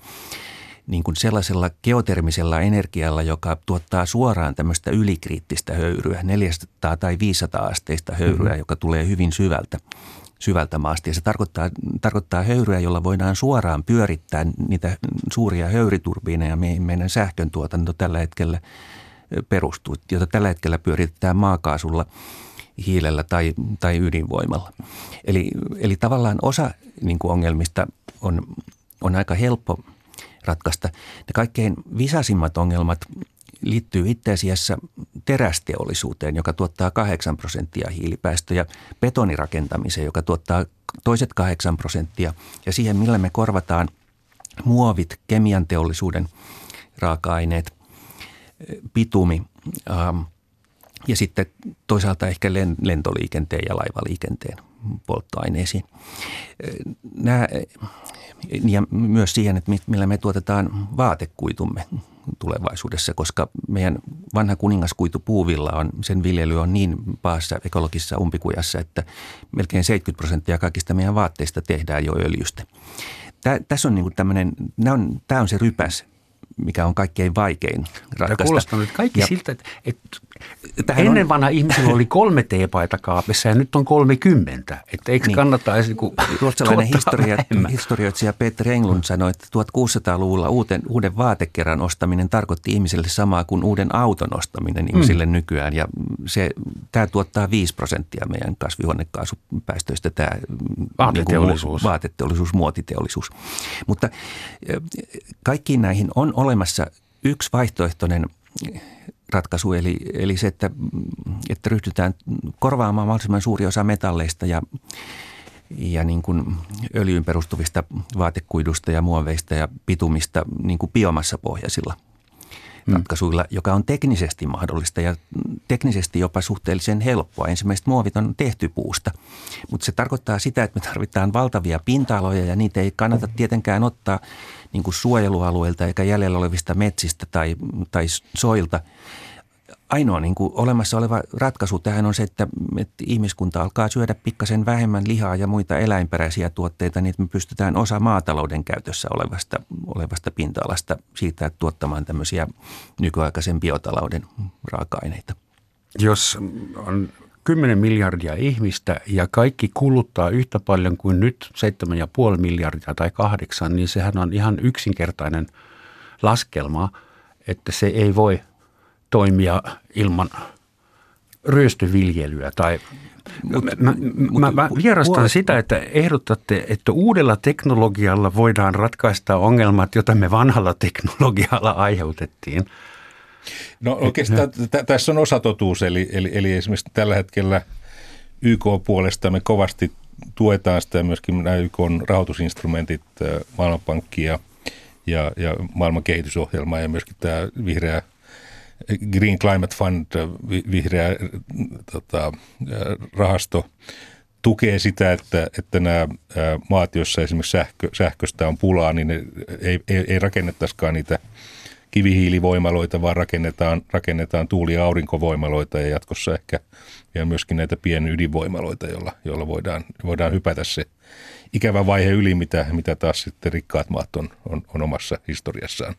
niin kuin sellaisella geotermisella energialla, joka tuottaa suoraan tämmöistä ylikriittistä höyryä, 400 tai 500 asteista höyryä, mm-hmm. joka tulee hyvin syvältä syvältä maasta. Ja se tarkoittaa, tarkoittaa höyryä, jolla voidaan suoraan pyörittää niitä suuria höyriturbiineja, mihin meidän sähkön tuotanto tällä hetkellä perustuu, jota tällä hetkellä pyöritetään maakaasulla hiilellä tai, tai ydinvoimalla. Eli, eli tavallaan osa niin kuin ongelmista on, on aika helppo ratkaista. Ne kaikkein visasimmat ongelmat liittyy itse asiassa terästeollisuuteen, joka tuottaa 8 prosenttia hiilipäästöjä, betonirakentamiseen, joka tuottaa toiset 8 prosenttia ja siihen, millä me korvataan muovit, kemian teollisuuden raaka-aineet, pitumi ähm, ja sitten toisaalta ehkä lentoliikenteen ja laivaliikenteen polttoaineisiin. Nämä, ja myös siihen, että millä me tuotetaan vaatekuitumme tulevaisuudessa, koska meidän vanha kuningaskuitu puuvilla on, sen viljely on niin paassa ekologisessa umpikujassa, että melkein 70 prosenttia kaikista meidän vaatteista tehdään jo öljystä. Tää, tässä on niin tämmöinen, tämä on se rypäs, mikä on kaikkein vaikein ratkaista. Tämä kuulostaa nyt kaikki ja, siltä, että, että ennen on... vanha ihmisillä oli kolme teepaita kaapissa ja nyt on 30. Että eikö niin. kannata edes niin Ruotsalainen historia, historioitsija Peter Englund sanoi, että 1600-luvulla uuden, uuden vaatekerran ostaminen tarkoitti ihmiselle samaa kuin uuden auton ostaminen ihmisille mm. nykyään. Ja se, tämä tuottaa 5 prosenttia meidän kasvihuonekaasupäästöistä, tämä vaateteollisuus, niin vaateteollisuus muotiteollisuus. Mutta kaikkiin näihin on olemassa yksi vaihtoehtoinen ratkaisu, eli, eli se, että, että ryhdytään korvaamaan mahdollisimman suuri osa metalleista ja, ja niin kuin öljyyn perustuvista vaatekuidusta ja muoveista ja pitumista niin kuin biomassapohjaisilla. Ratkaisuilla, joka on teknisesti mahdollista ja teknisesti jopa suhteellisen helppoa. Ensimmäiset muovit on tehty puusta, mutta se tarkoittaa sitä, että me tarvitaan valtavia pinta-aloja ja niitä ei kannata tietenkään ottaa niin kuin suojelualueilta eikä jäljellä olevista metsistä tai, tai soilta – ainoa niin kuin olemassa oleva ratkaisu tähän on se, että, että ihmiskunta alkaa syödä pikkasen vähemmän lihaa ja muita eläinperäisiä tuotteita, niin että me pystytään osa maatalouden käytössä olevasta, olevasta pinta-alasta siitä tuottamaan tämmöisiä nykyaikaisen biotalouden raaka-aineita. Jos on 10 miljardia ihmistä ja kaikki kuluttaa yhtä paljon kuin nyt 7,5 miljardia tai 8, niin sehän on ihan yksinkertainen laskelma, että se ei voi – toimia ilman ryöstöviljelyä tai Mut, mä, mut, mä, mä vierastan mut, sitä, että ehdotatte, että uudella teknologialla voidaan ratkaista ongelmat, joita me vanhalla teknologialla aiheutettiin. No oikeastaan t- tässä on osatotuus, eli, eli, eli esimerkiksi tällä hetkellä YK-puolesta me kovasti tuetaan sitä myöskin nämä YK rahoitusinstrumentit, Maailmanpankki ja, ja, ja maailman kehitysohjelma ja myöskin tämä vihreä – Green Climate Fund, vihreä tota, rahasto, tukee sitä, että, että nämä maat, joissa esimerkiksi sähkö, sähköstä on pulaa, niin ne ei, ei, ei rakennettaisikaan niitä kivihiilivoimaloita, vaan rakennetaan, rakennetaan tuuli- ja aurinkovoimaloita ja jatkossa ehkä ja myöskin näitä pieniä ydinvoimaloita, joilla, joilla voidaan, voidaan hypätä se ikävä vaihe yli, mitä, mitä taas sitten rikkaat maat on, on, on omassa historiassaan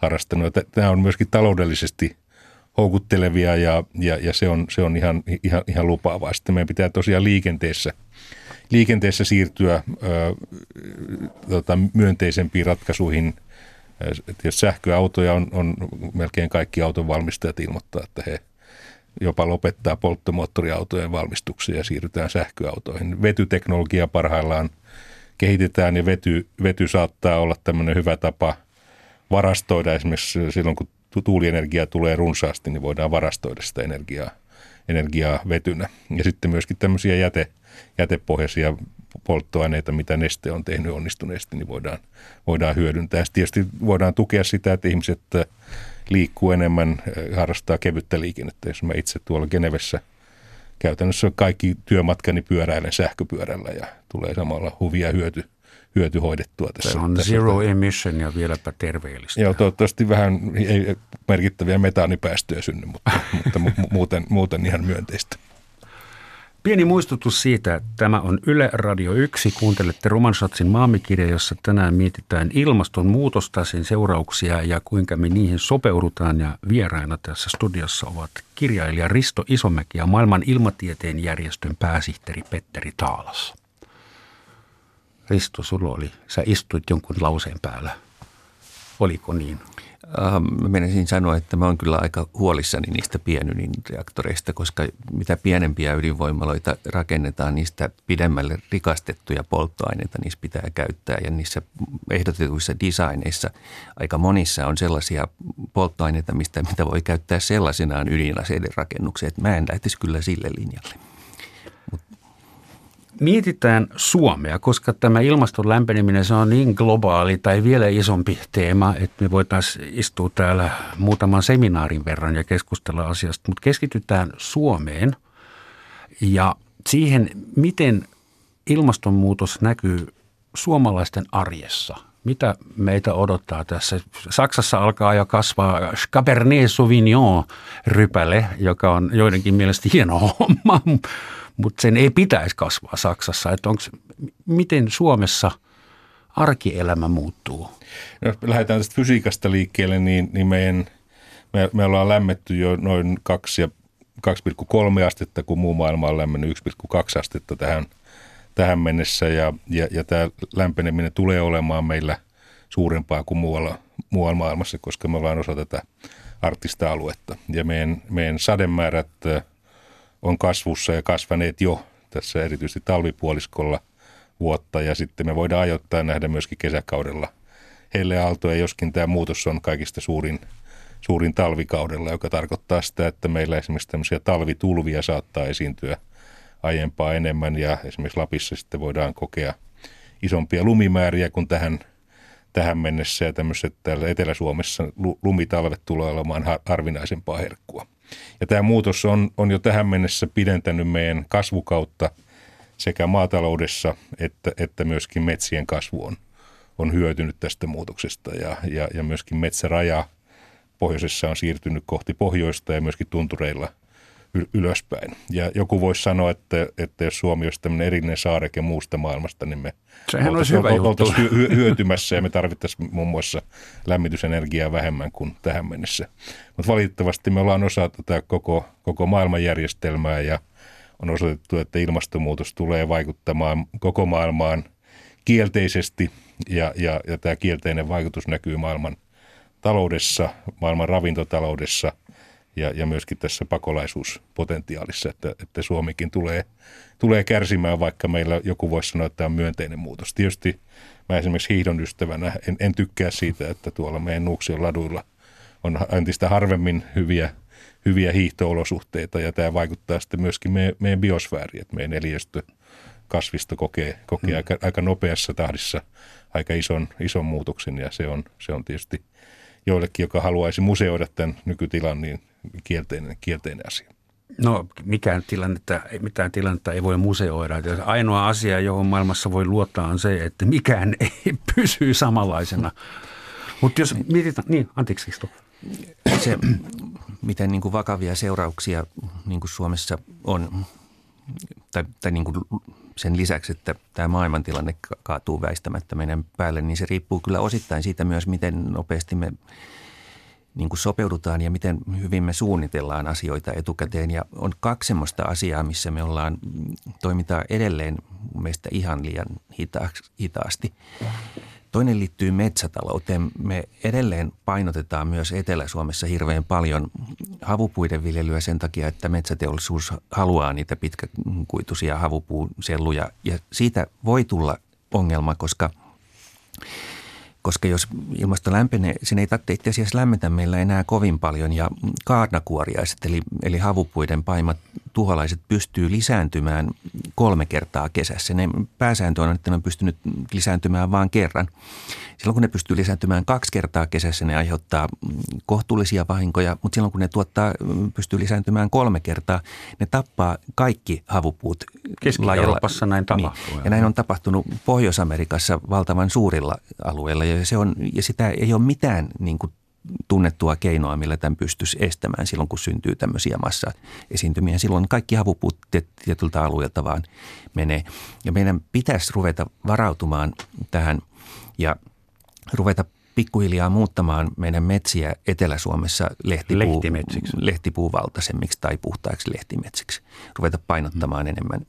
harrastanut. Tämä on myöskin taloudellisesti houkuttelevia ja, ja, ja se on, se on ihan, ihan, ihan lupaavaa. Sitten meidän pitää tosiaan liikenteessä, liikenteessä siirtyä ö, tota, myönteisempiin ratkaisuihin. Et jos sähköautoja on, on melkein kaikki auton valmistajat ilmoittaa, että he jopa lopettaa polttomoottoriautojen valmistuksia ja siirrytään sähköautoihin. Vetyteknologia parhaillaan kehitetään ja vety, vety saattaa olla tämmöinen hyvä tapa – varastoida esimerkiksi silloin, kun tuulienergia tulee runsaasti, niin voidaan varastoida sitä energiaa, energiaa vetynä. Ja sitten myöskin tämmöisiä jäte, jätepohjaisia polttoaineita, mitä Neste on tehnyt onnistuneesti, niin voidaan, voidaan hyödyntää. Sitten tietysti voidaan tukea sitä, että ihmiset äh, liikkuu enemmän, äh, harrastaa kevyttä liikennettä. Jos mä itse tuolla Genevessä käytännössä kaikki työmatkani pyöräilen sähköpyörällä ja tulee samalla huvia hyöty – hyöty hoidettua tässä. Se on tässä zero tämä. emission ja vieläpä terveellistä. Joo, toivottavasti vähän ei merkittäviä metaanipäästöjä synny, mutta, mutta muuten, muuten ihan myönteistä. Pieni muistutus siitä, että tämä on Yle Radio 1. Kuuntelette Romansatsin maamikirja, jossa tänään mietitään ilmastonmuutosta, sen seurauksia ja kuinka me niihin sopeudutaan. Ja vieraina tässä studiossa ovat kirjailija Risto Isomäki ja maailman ilmatieteen järjestön pääsihteeri Petteri Taalas. Risto, sulla oli, sä istuit jonkun lauseen päällä. Oliko niin? Mä menisin sanoa, että mä oon kyllä aika huolissani niistä pienydinreaktoreista, koska mitä pienempiä ydinvoimaloita rakennetaan, niistä pidemmälle rikastettuja polttoaineita niissä pitää käyttää. Ja niissä ehdotetuissa designeissa aika monissa on sellaisia polttoaineita, mistä, mitä voi käyttää sellaisenaan ydinaseiden rakennukseen. Mä en lähtisi kyllä sille linjalle mietitään Suomea, koska tämä ilmaston lämpeneminen se on niin globaali tai vielä isompi teema, että me voitaisiin istua täällä muutaman seminaarin verran ja keskustella asiasta, mutta keskitytään Suomeen ja siihen, miten ilmastonmuutos näkyy suomalaisten arjessa. Mitä meitä odottaa tässä? Saksassa alkaa jo kasvaa Cabernet Sauvignon rypäle, joka on joidenkin mielestä hieno homma, mutta sen ei pitäisi kasvaa Saksassa. Että onks, miten Suomessa arkielämä muuttuu? No, jos lähdetään tästä fysiikasta liikkeelle, niin, niin meidän, me, me ollaan lämmetty jo noin 2,3 astetta, kun muu maailma on lämmennyt 1,2 astetta tähän, tähän mennessä. Ja, ja, ja tämä lämpeneminen tulee olemaan meillä suurempaa kuin muualla, muualla maailmassa, koska me ollaan osa tätä arktista aluetta. Ja meidän, meidän sademäärät – on kasvussa ja kasvaneet jo tässä erityisesti talvipuoliskolla vuotta. Ja sitten me voidaan ajoittaa nähdä myöskin kesäkaudella helleaaltoja, joskin tämä muutos on kaikista suurin, suurin talvikaudella, joka tarkoittaa sitä, että meillä esimerkiksi tämmöisiä talvitulvia saattaa esiintyä aiempaa enemmän. Ja esimerkiksi Lapissa sitten voidaan kokea isompia lumimääriä kuin tähän, tähän mennessä. Ja tämmöiset täällä Etelä-Suomessa lumitalvet tulee olemaan harvinaisempaa herkkua. Ja tämä muutos on, on jo tähän mennessä pidentänyt meidän kasvukautta sekä maataloudessa että, että myöskin metsien kasvu on, on hyötynyt tästä muutoksesta. Ja, ja, ja myöskin metsäraja pohjoisessa on siirtynyt kohti pohjoista ja myöskin tuntureilla ylöspäin. Ja joku voisi sanoa, että, että jos Suomi olisi tämmöinen erillinen saareke muusta maailmasta, niin me Sehän olisi hyvä oltaisiin hyötymässä ja me tarvittaisiin muun muassa lämmitysenergiaa vähemmän kuin tähän mennessä. Mutta valitettavasti me ollaan osa tätä koko, koko maailmanjärjestelmää ja on osoitettu, että ilmastonmuutos tulee vaikuttamaan koko maailmaan kielteisesti ja, ja, ja tämä kielteinen vaikutus näkyy maailman taloudessa, maailman ravintotaloudessa – ja, ja myöskin tässä pakolaisuuspotentiaalissa, että, että Suomikin tulee, tulee kärsimään, vaikka meillä joku voisi sanoa, että tämä on myönteinen muutos. Tietysti mä esimerkiksi hiihdon ystävänä en, en tykkää siitä, että tuolla meidän Nuuksion laduilla on entistä harvemmin hyviä, hyviä hiihtoolosuhteita ja tämä vaikuttaa sitten myöskin meidän, meidän biosfääriin, että meidän eliöstö kasvisto kokee, kokee mm. aika, aika nopeassa tahdissa aika ison, ison muutoksen ja se on, se on tietysti joillekin, joka haluaisi museoida tämän nykytilan, niin kielteinen, kielteinen asia. No mikään tilannetta, mitään tilannetta ei voi museoida. Ainoa asia, johon maailmassa voi luottaa on se, että mikään ei pysy samanlaisena. Mutta jos mietitään, niin anteeksi Se, miten niin kuin vakavia seurauksia niin kuin Suomessa on, tai, tai niin kuin sen lisäksi, että tämä maailmantilanne kaatuu väistämättä meidän päälle, niin se riippuu kyllä osittain siitä myös, miten nopeasti me niin kuin sopeudutaan ja miten hyvin me suunnitellaan asioita etukäteen. Ja on kaksi semmoista asiaa, missä me ollaan, toimitaan edelleen meistä ihan liian hitaasti. Toinen liittyy metsätalouteen. Me edelleen painotetaan myös Etelä-Suomessa hirveän paljon havupuiden viljelyä sen takia, että metsäteollisuus haluaa niitä pitkäkuituisia havupuuselluja. Ja siitä voi tulla ongelma, koska – koska jos ilmasto lämpenee, sen ei tarvitse itse asiassa lämmetä meillä enää kovin paljon ja kaarnakuoriaiset eli, eli havupuiden paimat tuholaiset pystyy lisääntymään kolme kertaa kesässä. Ne pääsääntö on, että ne on pystynyt lisääntymään vain kerran. Silloin kun ne pystyy lisääntymään kaksi kertaa kesässä, ne aiheuttaa kohtuullisia vahinkoja, mutta silloin kun ne tuottaa, pystyy lisääntymään kolme kertaa, ne tappaa kaikki havupuut. Keski-Euroopassa näin niin. tapahtuu. Niin. Ja näin on tapahtunut Pohjois-Amerikassa valtavan suurilla alueilla ja, se on, ja sitä ei ole mitään niin kuin tunnettua keinoa, millä tämän pystyisi estämään silloin, kun syntyy tämmöisiä massa-esiintymiä. Silloin kaikki havupuut tietyltä alueelta vaan menee. Ja meidän pitäisi ruveta varautumaan tähän ja ruveta pikkuhiljaa muuttamaan meidän metsiä Etelä-Suomessa lehtipuu, lehtipuuvaltaisemmiksi tai puhtaiksi lehtimetsiksi. Ruveta painottamaan mm. enemmän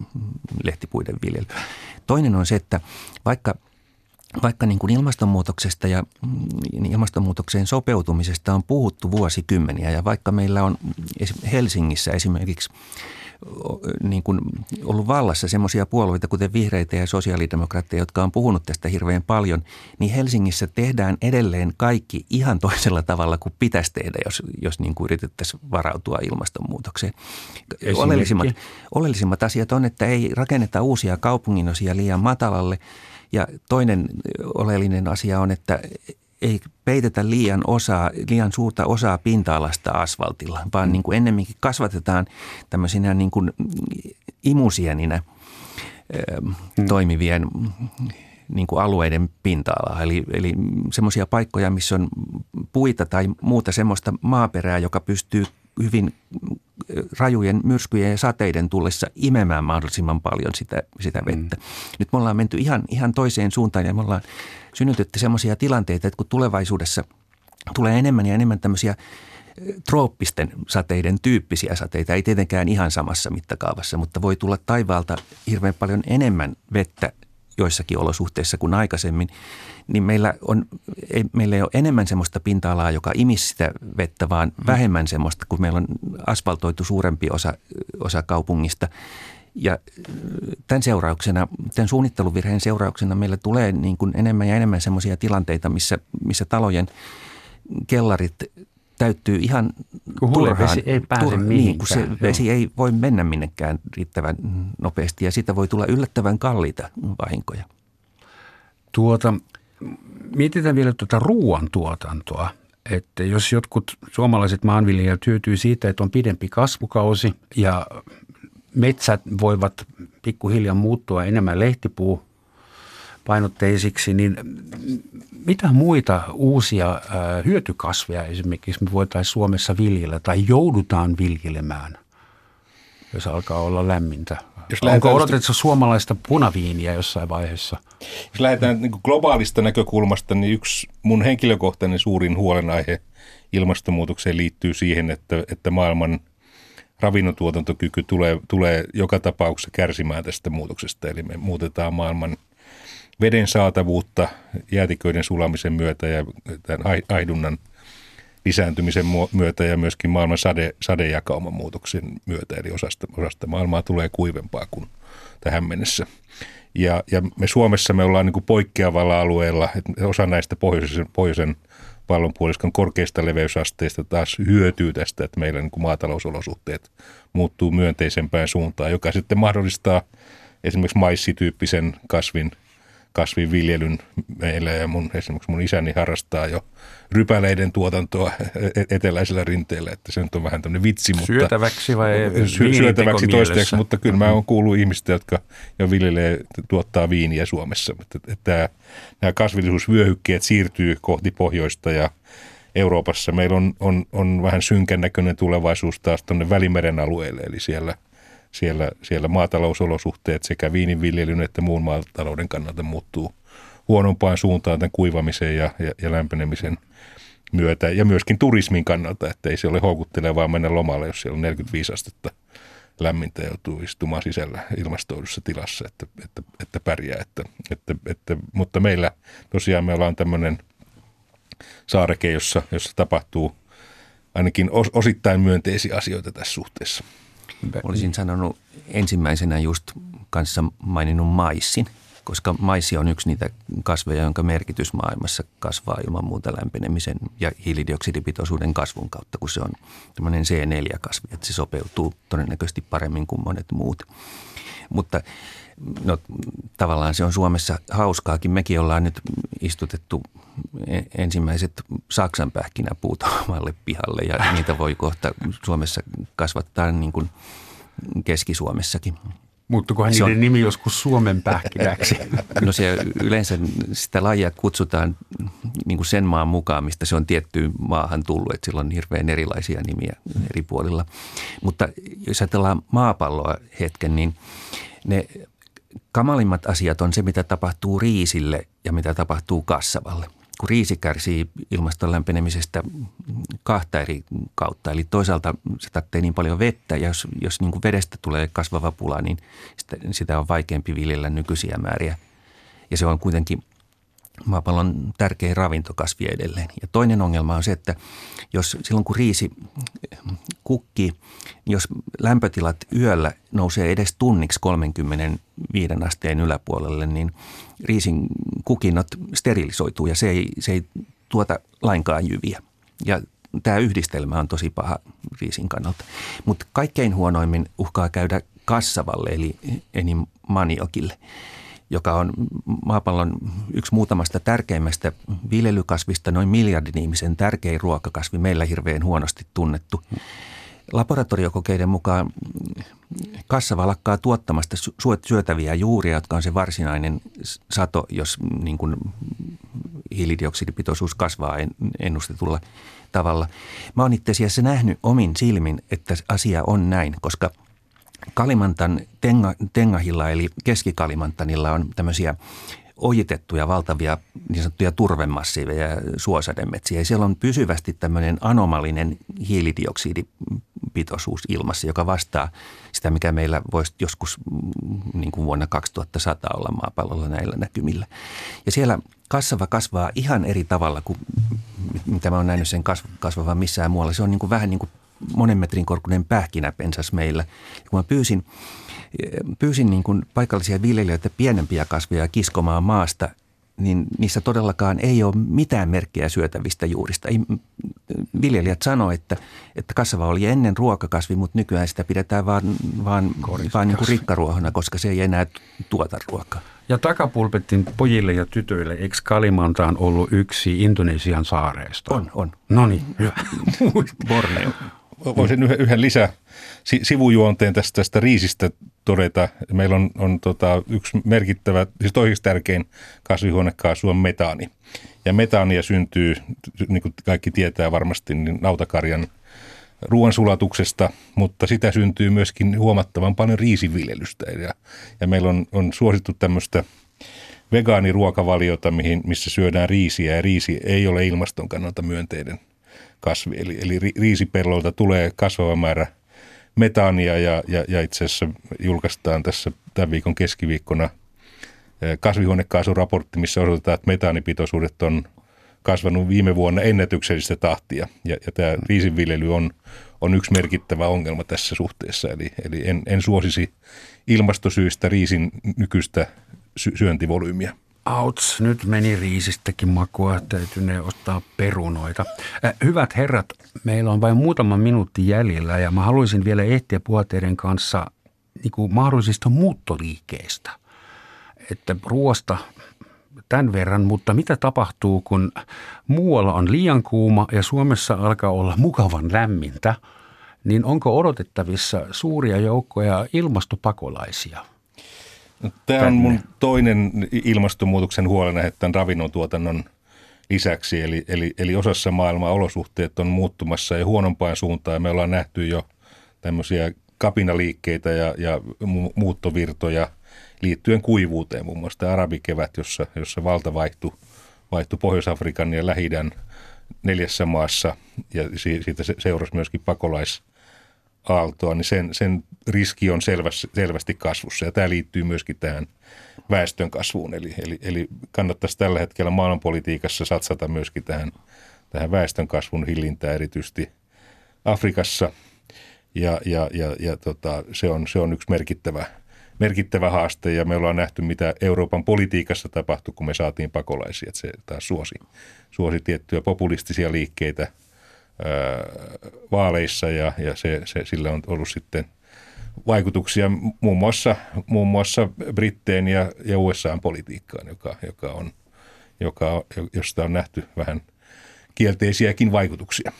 lehtipuiden viljelyä. Toinen on se, että vaikka vaikka niin kuin ilmastonmuutoksesta ja mm, ilmastonmuutokseen sopeutumisesta on puhuttu vuosikymmeniä ja vaikka meillä on Helsingissä esimerkiksi niin kuin ollut vallassa semmoisia puolueita, kuten vihreitä ja sosiaalidemokraatteja, jotka on puhunut tästä hirveän paljon, niin Helsingissä tehdään edelleen kaikki ihan toisella tavalla kuin pitäisi tehdä, jos, jos niin kuin yritettäisiin varautua ilmastonmuutokseen. Oleellisimmat, oleellisimmat asiat on, että ei rakenneta uusia kaupunginosia liian matalalle – ja toinen oleellinen asia on, että ei peitetä liian, osaa, liian suurta osaa pinta-alasta asfaltilla, vaan mm. niin kuin ennemminkin kasvatetaan tämmöisinä niin kuin imusieninä mm. toimivien niin kuin alueiden pinta-alaa. Eli, eli semmoisia paikkoja, missä on puita tai muuta semmoista maaperää, joka pystyy hyvin rajujen myrskyjen ja sateiden tullessa imemään mahdollisimman paljon sitä, sitä vettä. Mm. Nyt me ollaan menty ihan, ihan toiseen suuntaan ja me ollaan synnytetty semmoisia tilanteita, että kun tulevaisuudessa tulee enemmän ja enemmän tämmöisiä trooppisten sateiden tyyppisiä sateita, ei tietenkään ihan samassa mittakaavassa, mutta voi tulla taivaalta hirveän paljon enemmän vettä joissakin olosuhteissa kuin aikaisemmin, niin meillä, on, ei, meillä ei ole enemmän semmoista pinta-alaa, joka imisi sitä vettä, vaan mm. vähemmän semmoista, kun meillä on asfaltoitu suurempi osa, osa kaupungista. Ja tämän seurauksena, tämän suunnitteluvirheen seurauksena meillä tulee niin kuin enemmän ja enemmän semmoisia tilanteita, missä, missä talojen kellarit täyttyy ihan kun turhaan. Vesi ei pääse turhaan, niin, kun se vesi ei voi mennä minnekään riittävän nopeasti ja siitä voi tulla yllättävän kalliita vahinkoja. Tuota, mietitään vielä tuota ruoantuotantoa. Että jos jotkut suomalaiset maanviljelijät hyötyy siitä, että on pidempi kasvukausi ja metsät voivat pikkuhiljaa muuttua enemmän lehtipuu painotteisiksi, niin mitä muita uusia hyötykasveja esimerkiksi me voitaisiin Suomessa viljellä tai joudutaan viljelemään, jos alkaa olla lämmintä? Jos Onko odotettu suomalaista punaviiniä jossain vaiheessa? Jos lähdetään niin globaalista näkökulmasta, niin yksi mun henkilökohtainen suurin huolenaihe ilmastonmuutokseen liittyy siihen, että, että maailman ravinnontuotantokyky tulee, tulee joka tapauksessa kärsimään tästä muutoksesta. Eli me muutetaan maailman – veden saatavuutta jäätiköiden sulamisen myötä ja tämän aidunnan lisääntymisen myötä ja myöskin maailman sade, sadejakauman muutoksen myötä. Eli osasta, osasta maailmaa tulee kuivempaa kuin tähän mennessä. Ja, ja me Suomessa me ollaan niin kuin poikkeavalla alueella, että osa näistä pohjoisen, pohjoisen pallonpuoliskon korkeista leveysasteista taas hyötyy tästä, että meillä niin kuin maatalousolosuhteet muuttuu myönteisempään suuntaan, joka sitten mahdollistaa esimerkiksi maissityyppisen kasvin kasvinviljelyn meillä ja mun, esimerkiksi mun isäni harrastaa jo rypäleiden tuotantoa e-, eteläisellä rinteellä, että se nyt on vähän tämmöinen vitsi. Mutta, syötäväksi vai sy- Syötäväksi toistaiseksi, mutta kyllä mä oon kuullut ihmistä, jotka jo viljelee, tuottaa viiniä Suomessa. Että, että nämä kasvillisuusvyöhykkeet siirtyy kohti pohjoista ja Euroopassa meillä on, on, on vähän synkän näköinen tulevaisuus taas tuonne Välimeren alueelle, eli siellä – siellä, siellä maatalousolosuhteet sekä viininviljelyn että muun maatalouden kannalta muuttuu huonompaan suuntaan tämän kuivamisen ja, ja, ja lämpenemisen myötä ja myöskin turismin kannalta, että ei se ole houkuttelevaa mennä lomalle, jos siellä on 45 astetta lämmintä joutuu istumaan sisällä ilmastoidussa tilassa, että, että, että pärjää. Että, että, että, mutta meillä tosiaan me ollaan tämmöinen saareke, jossa, jossa tapahtuu ainakin os, osittain myönteisiä asioita tässä suhteessa. Olisin sanonut ensimmäisenä just kanssa maininnut maissin, koska maissi on yksi niitä kasveja, jonka merkitys maailmassa kasvaa ilman muuta lämpenemisen ja hiilidioksidipitoisuuden kasvun kautta, kun se on tämmöinen C4-kasvi, että se sopeutuu todennäköisesti paremmin kuin monet muut. Mutta no, tavallaan se on Suomessa hauskaakin. Mekin ollaan nyt istutettu e-, ensimmäiset Saksan pähkinäpuut omalle pihalle ja niitä voi kohta Suomessa kasvattaa niin kuin Keski-Suomessakin. Muuttukohan niiden on, nimi joskus Suomen pähkinäksi? No se yleensä sitä lajia kutsutaan niin kuin sen maan mukaan, mistä se on tiettyyn maahan tullut, että sillä on hirveän erilaisia nimiä eri puolilla. Mutta jos ajatellaan maapalloa hetken, niin ne kamalimmat asiat on se, mitä tapahtuu riisille ja mitä tapahtuu kassavalle. Kun riisi kärsii ilmaston lämpenemisestä kahta eri kautta, eli toisaalta se tarvitsee niin paljon vettä, ja jos, jos niin kuin vedestä tulee kasvava pula, niin sitä, sitä on vaikeampi viljellä nykyisiä määriä. Ja se on kuitenkin maapallon tärkein ravintokasvi edelleen. Ja toinen ongelma on se, että jos silloin kun riisi kukkii, niin jos lämpötilat yöllä nousee edes tunniksi 35 asteen yläpuolelle, niin riisin kukinnot sterilisoituu ja se ei, se ei tuota lainkaan jyviä. Ja tämä yhdistelmä on tosi paha riisin kannalta. Mutta kaikkein huonoimmin uhkaa käydä kassavalle eli eni maniokille joka on maapallon yksi muutamasta tärkeimmästä viljelykasvista, noin miljardin ihmisen tärkein ruokakasvi, meillä hirveän huonosti tunnettu. Laboratoriokokeiden mukaan kassava lakkaa tuottamasta syötäviä juuria, jotka on se varsinainen sato, jos niin kuin hiilidioksidipitoisuus kasvaa ennustetulla tavalla. Mä oon itse asiassa nähnyt omin silmin, että asia on näin, koska Kalimantan tenga, Tengahilla eli Keski-Kalimantanilla on tämmöisiä ojitettuja valtavia niin sanottuja turvemassiiveja ja suosademetsiä. Ja siellä on pysyvästi tämmöinen anomalinen hiilidioksidipitoisuus ilmassa, joka vastaa sitä, mikä meillä voisi joskus niin kuin vuonna 2100 olla maapallolla näillä näkymillä. Ja siellä kasvava kasvaa ihan eri tavalla kuin mitä mä oon nähnyt sen kasvavan missään muualla. Se on niin kuin vähän niin kuin monen metrin korkuinen pähkinäpensas meillä. Ja kun mä pyysin, pyysin niin kuin paikallisia viljelijöitä pienempiä kasveja kiskomaan maasta, niin niissä todellakaan ei ole mitään merkkejä syötävistä juurista. Viljelijät sanoivat, että, että kasvava oli ennen ruokakasvi, mutta nykyään sitä pidetään vaan, vaan, vaan niin kuin rikkaruohona, koska se ei enää tuota ruokaa. Ja takapulpettin pojille ja tytöille, eikö Kalimanta on ollut yksi Indonesian saareista? On, on. No niin, hyvä. Borneo. Voisin yhden, yhden lisä sivujuonteen tästä, tästä riisistä todeta. Meillä on, on tota, yksi merkittävä, siis toiseksi tärkein kasvihuonekaasu on metaani. Ja metaania syntyy, niin kuin kaikki tietää varmasti, niin nautakarjan ruoansulatuksesta, mutta sitä syntyy myöskin huomattavan paljon riisiviljelystä. Ja, ja meillä on, on suosittu tämmöistä vegaaniruokavaliota, mihin, missä syödään riisiä, ja riisi ei ole ilmaston kannalta myönteinen – kasvi. Eli, eli riisipellolta tulee kasvava määrä metaania ja, ja, ja itse asiassa julkaistaan tässä tämän viikon keskiviikkona kasvihuonekaasuraportti, missä osoitetaan, että metaanipitoisuudet on kasvanut viime vuonna ennätyksellistä tahtia. Ja, ja tämä riisinviljely on, on yksi merkittävä ongelma tässä suhteessa. Eli, eli en, en suosisi ilmastosyistä riisin nykyistä sy- syöntivolyymiä. Auts, nyt meni riisistäkin makua, täytyy ne ottaa perunoita. Äh, hyvät herrat, meillä on vain muutama minuutti jäljellä ja mä haluaisin vielä ehtiä puhua teidän kanssa niin kuin mahdollisista muuttoliikkeistä. Että ruoasta tämän verran, mutta mitä tapahtuu, kun muualla on liian kuuma ja Suomessa alkaa olla mukavan lämmintä, niin onko odotettavissa suuria joukkoja ilmastopakolaisia – tämä on mun toinen ilmastonmuutoksen huolenaihe tämän ravinnon tuotannon lisäksi. Eli, eli, eli osassa maailmaa olosuhteet on muuttumassa ja huonompaan suuntaan. Me ollaan nähty jo tämmöisiä kapinaliikkeitä ja, ja muuttovirtoja liittyen kuivuuteen. Muun muassa tämä arabikevät, jossa, jossa valta vaihtui, vaihtui Pohjois-Afrikan ja lähi neljässä maassa ja siitä seurasi myöskin pakolais aaltoa, niin sen, sen riski on selvästi, selvästi kasvussa. Ja tämä liittyy myöskin tähän väestön kasvuun. Eli, eli, eli kannattaisi tällä hetkellä maailmanpolitiikassa satsata myöskin tähän, tähän väestön kasvun hillintään erityisesti Afrikassa. Ja, ja, ja, ja tota, se, on, se on yksi merkittävä, merkittävä haaste ja me ollaan nähty, mitä Euroopan politiikassa tapahtui, kun me saatiin pakolaisia. Että se taas suosi, suosi tiettyjä populistisia liikkeitä – vaaleissa ja, ja se, se, sillä on ollut sitten vaikutuksia muun muassa, muun muassa Britteen ja, ja USA-politiikkaan, joka, joka on, joka, josta on nähty vähän kielteisiäkin vaikutuksia.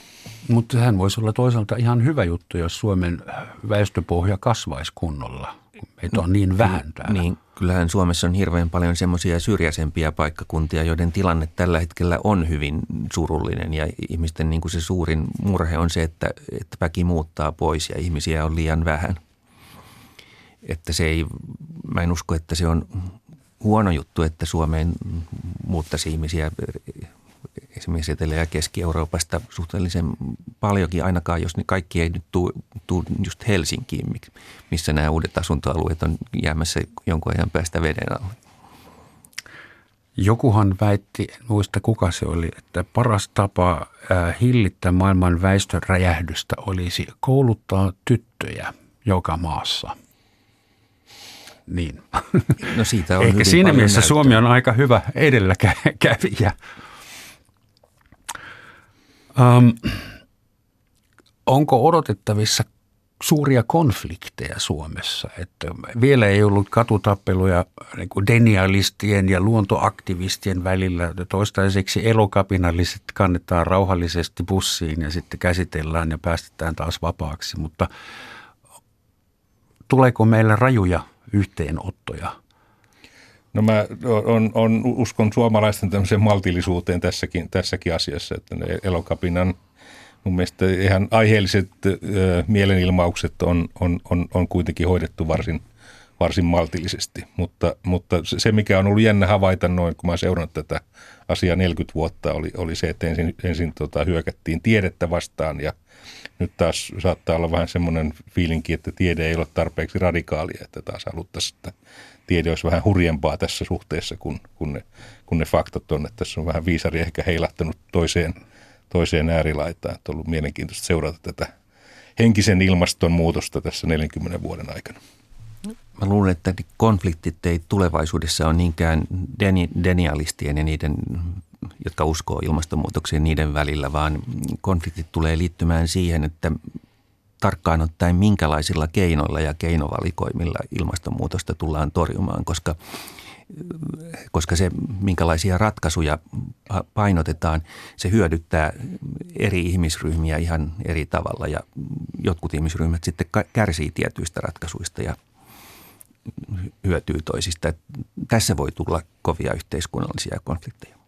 Mutta sehän voisi olla toisaalta ihan hyvä juttu, jos Suomen väestöpohja kasvaisi kunnolla. Meitä on niin vähän täällä. Niin, kyllähän Suomessa on hirveän paljon semmoisia syrjäisempiä paikkakuntia, joiden tilanne tällä hetkellä on hyvin surullinen ja ihmisten niin kuin se suurin murhe on se, että, että väki muuttaa pois ja ihmisiä on liian vähän. Että se ei, mä en usko, että se on huono juttu, että Suomeen muuttaisi ihmisiä esimerkiksi Etelä- ja Keski-Euroopasta suhteellisen paljonkin, ainakaan jos ne kaikki ei nyt tule just Helsinkiin, missä nämä uudet asuntoalueet on jäämässä jonkun ajan päästä veden alle. Jokuhan väitti, muista kuka se oli, että paras tapa hillittää maailman väestön räjähdystä olisi kouluttaa tyttöjä joka maassa. Niin. No siitä on Ehkä siinä mielessä näyttöä. Suomi on aika hyvä edelläkävijä. Um, onko odotettavissa suuria konflikteja Suomessa. Että vielä ei ollut katutappeluja niin kuin denialistien ja luontoaktivistien välillä. Toistaiseksi elokapinalliset kannetaan rauhallisesti bussiin ja sitten käsitellään ja päästetään taas vapaaksi. Mutta tuleeko meillä rajuja yhteenottoja? No mä on, on, uskon suomalaisten tämmöiseen maltillisuuteen tässäkin, tässäkin asiassa, että ne elokapinan – mun mielestä ihan aiheelliset mielenilmaukset on, on, on, on kuitenkin hoidettu varsin, varsin maltillisesti. Mutta, mutta se, mikä on ollut jännä havaita noin, kun mä seurannut tätä asiaa 40 vuotta, oli, oli se, että ensin, ensin tota, hyökättiin tiedettä vastaan ja nyt taas saattaa olla vähän semmoinen fiilinki, että tiede ei ole tarpeeksi radikaalia, että taas haluttaisiin, että tiede olisi vähän hurjempaa tässä suhteessa, kun, kun, ne, kun ne faktat on, että tässä on vähän viisari ehkä heilahtanut toiseen – toiseen äärilaitaan. Että on ollut mielenkiintoista seurata tätä henkisen ilmastonmuutosta tässä 40 vuoden aikana. Mä luulen, että konfliktit ei tulevaisuudessa ole niinkään deni, denialistien ja niiden, jotka uskoo ilmastonmuutokseen niiden välillä, vaan konfliktit tulee liittymään siihen, että tarkkaan ottaen minkälaisilla keinoilla ja keinovalikoimilla ilmastonmuutosta tullaan torjumaan, koska – koska se, minkälaisia ratkaisuja painotetaan, se hyödyttää eri ihmisryhmiä ihan eri tavalla ja jotkut ihmisryhmät sitten kärsii tietyistä ratkaisuista ja hyötyy toisista. Tässä voi tulla kovia yhteiskunnallisia konflikteja.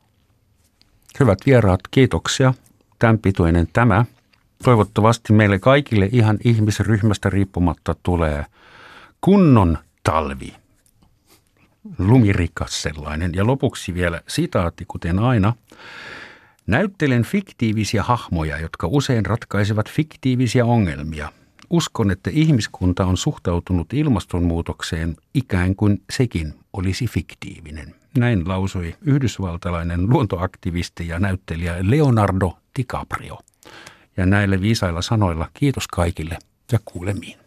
Hyvät vieraat, kiitoksia. Tämän pituinen tämä. Toivottavasti meille kaikille ihan ihmisryhmästä riippumatta tulee kunnon talvi lumirikas sellainen. Ja lopuksi vielä sitaatti, kuten aina. Näyttelen fiktiivisiä hahmoja, jotka usein ratkaisevat fiktiivisiä ongelmia. Uskon, että ihmiskunta on suhtautunut ilmastonmuutokseen ikään kuin sekin olisi fiktiivinen. Näin lausui yhdysvaltalainen luontoaktivisti ja näyttelijä Leonardo DiCaprio. Ja näille viisailla sanoilla kiitos kaikille ja kuulemiin.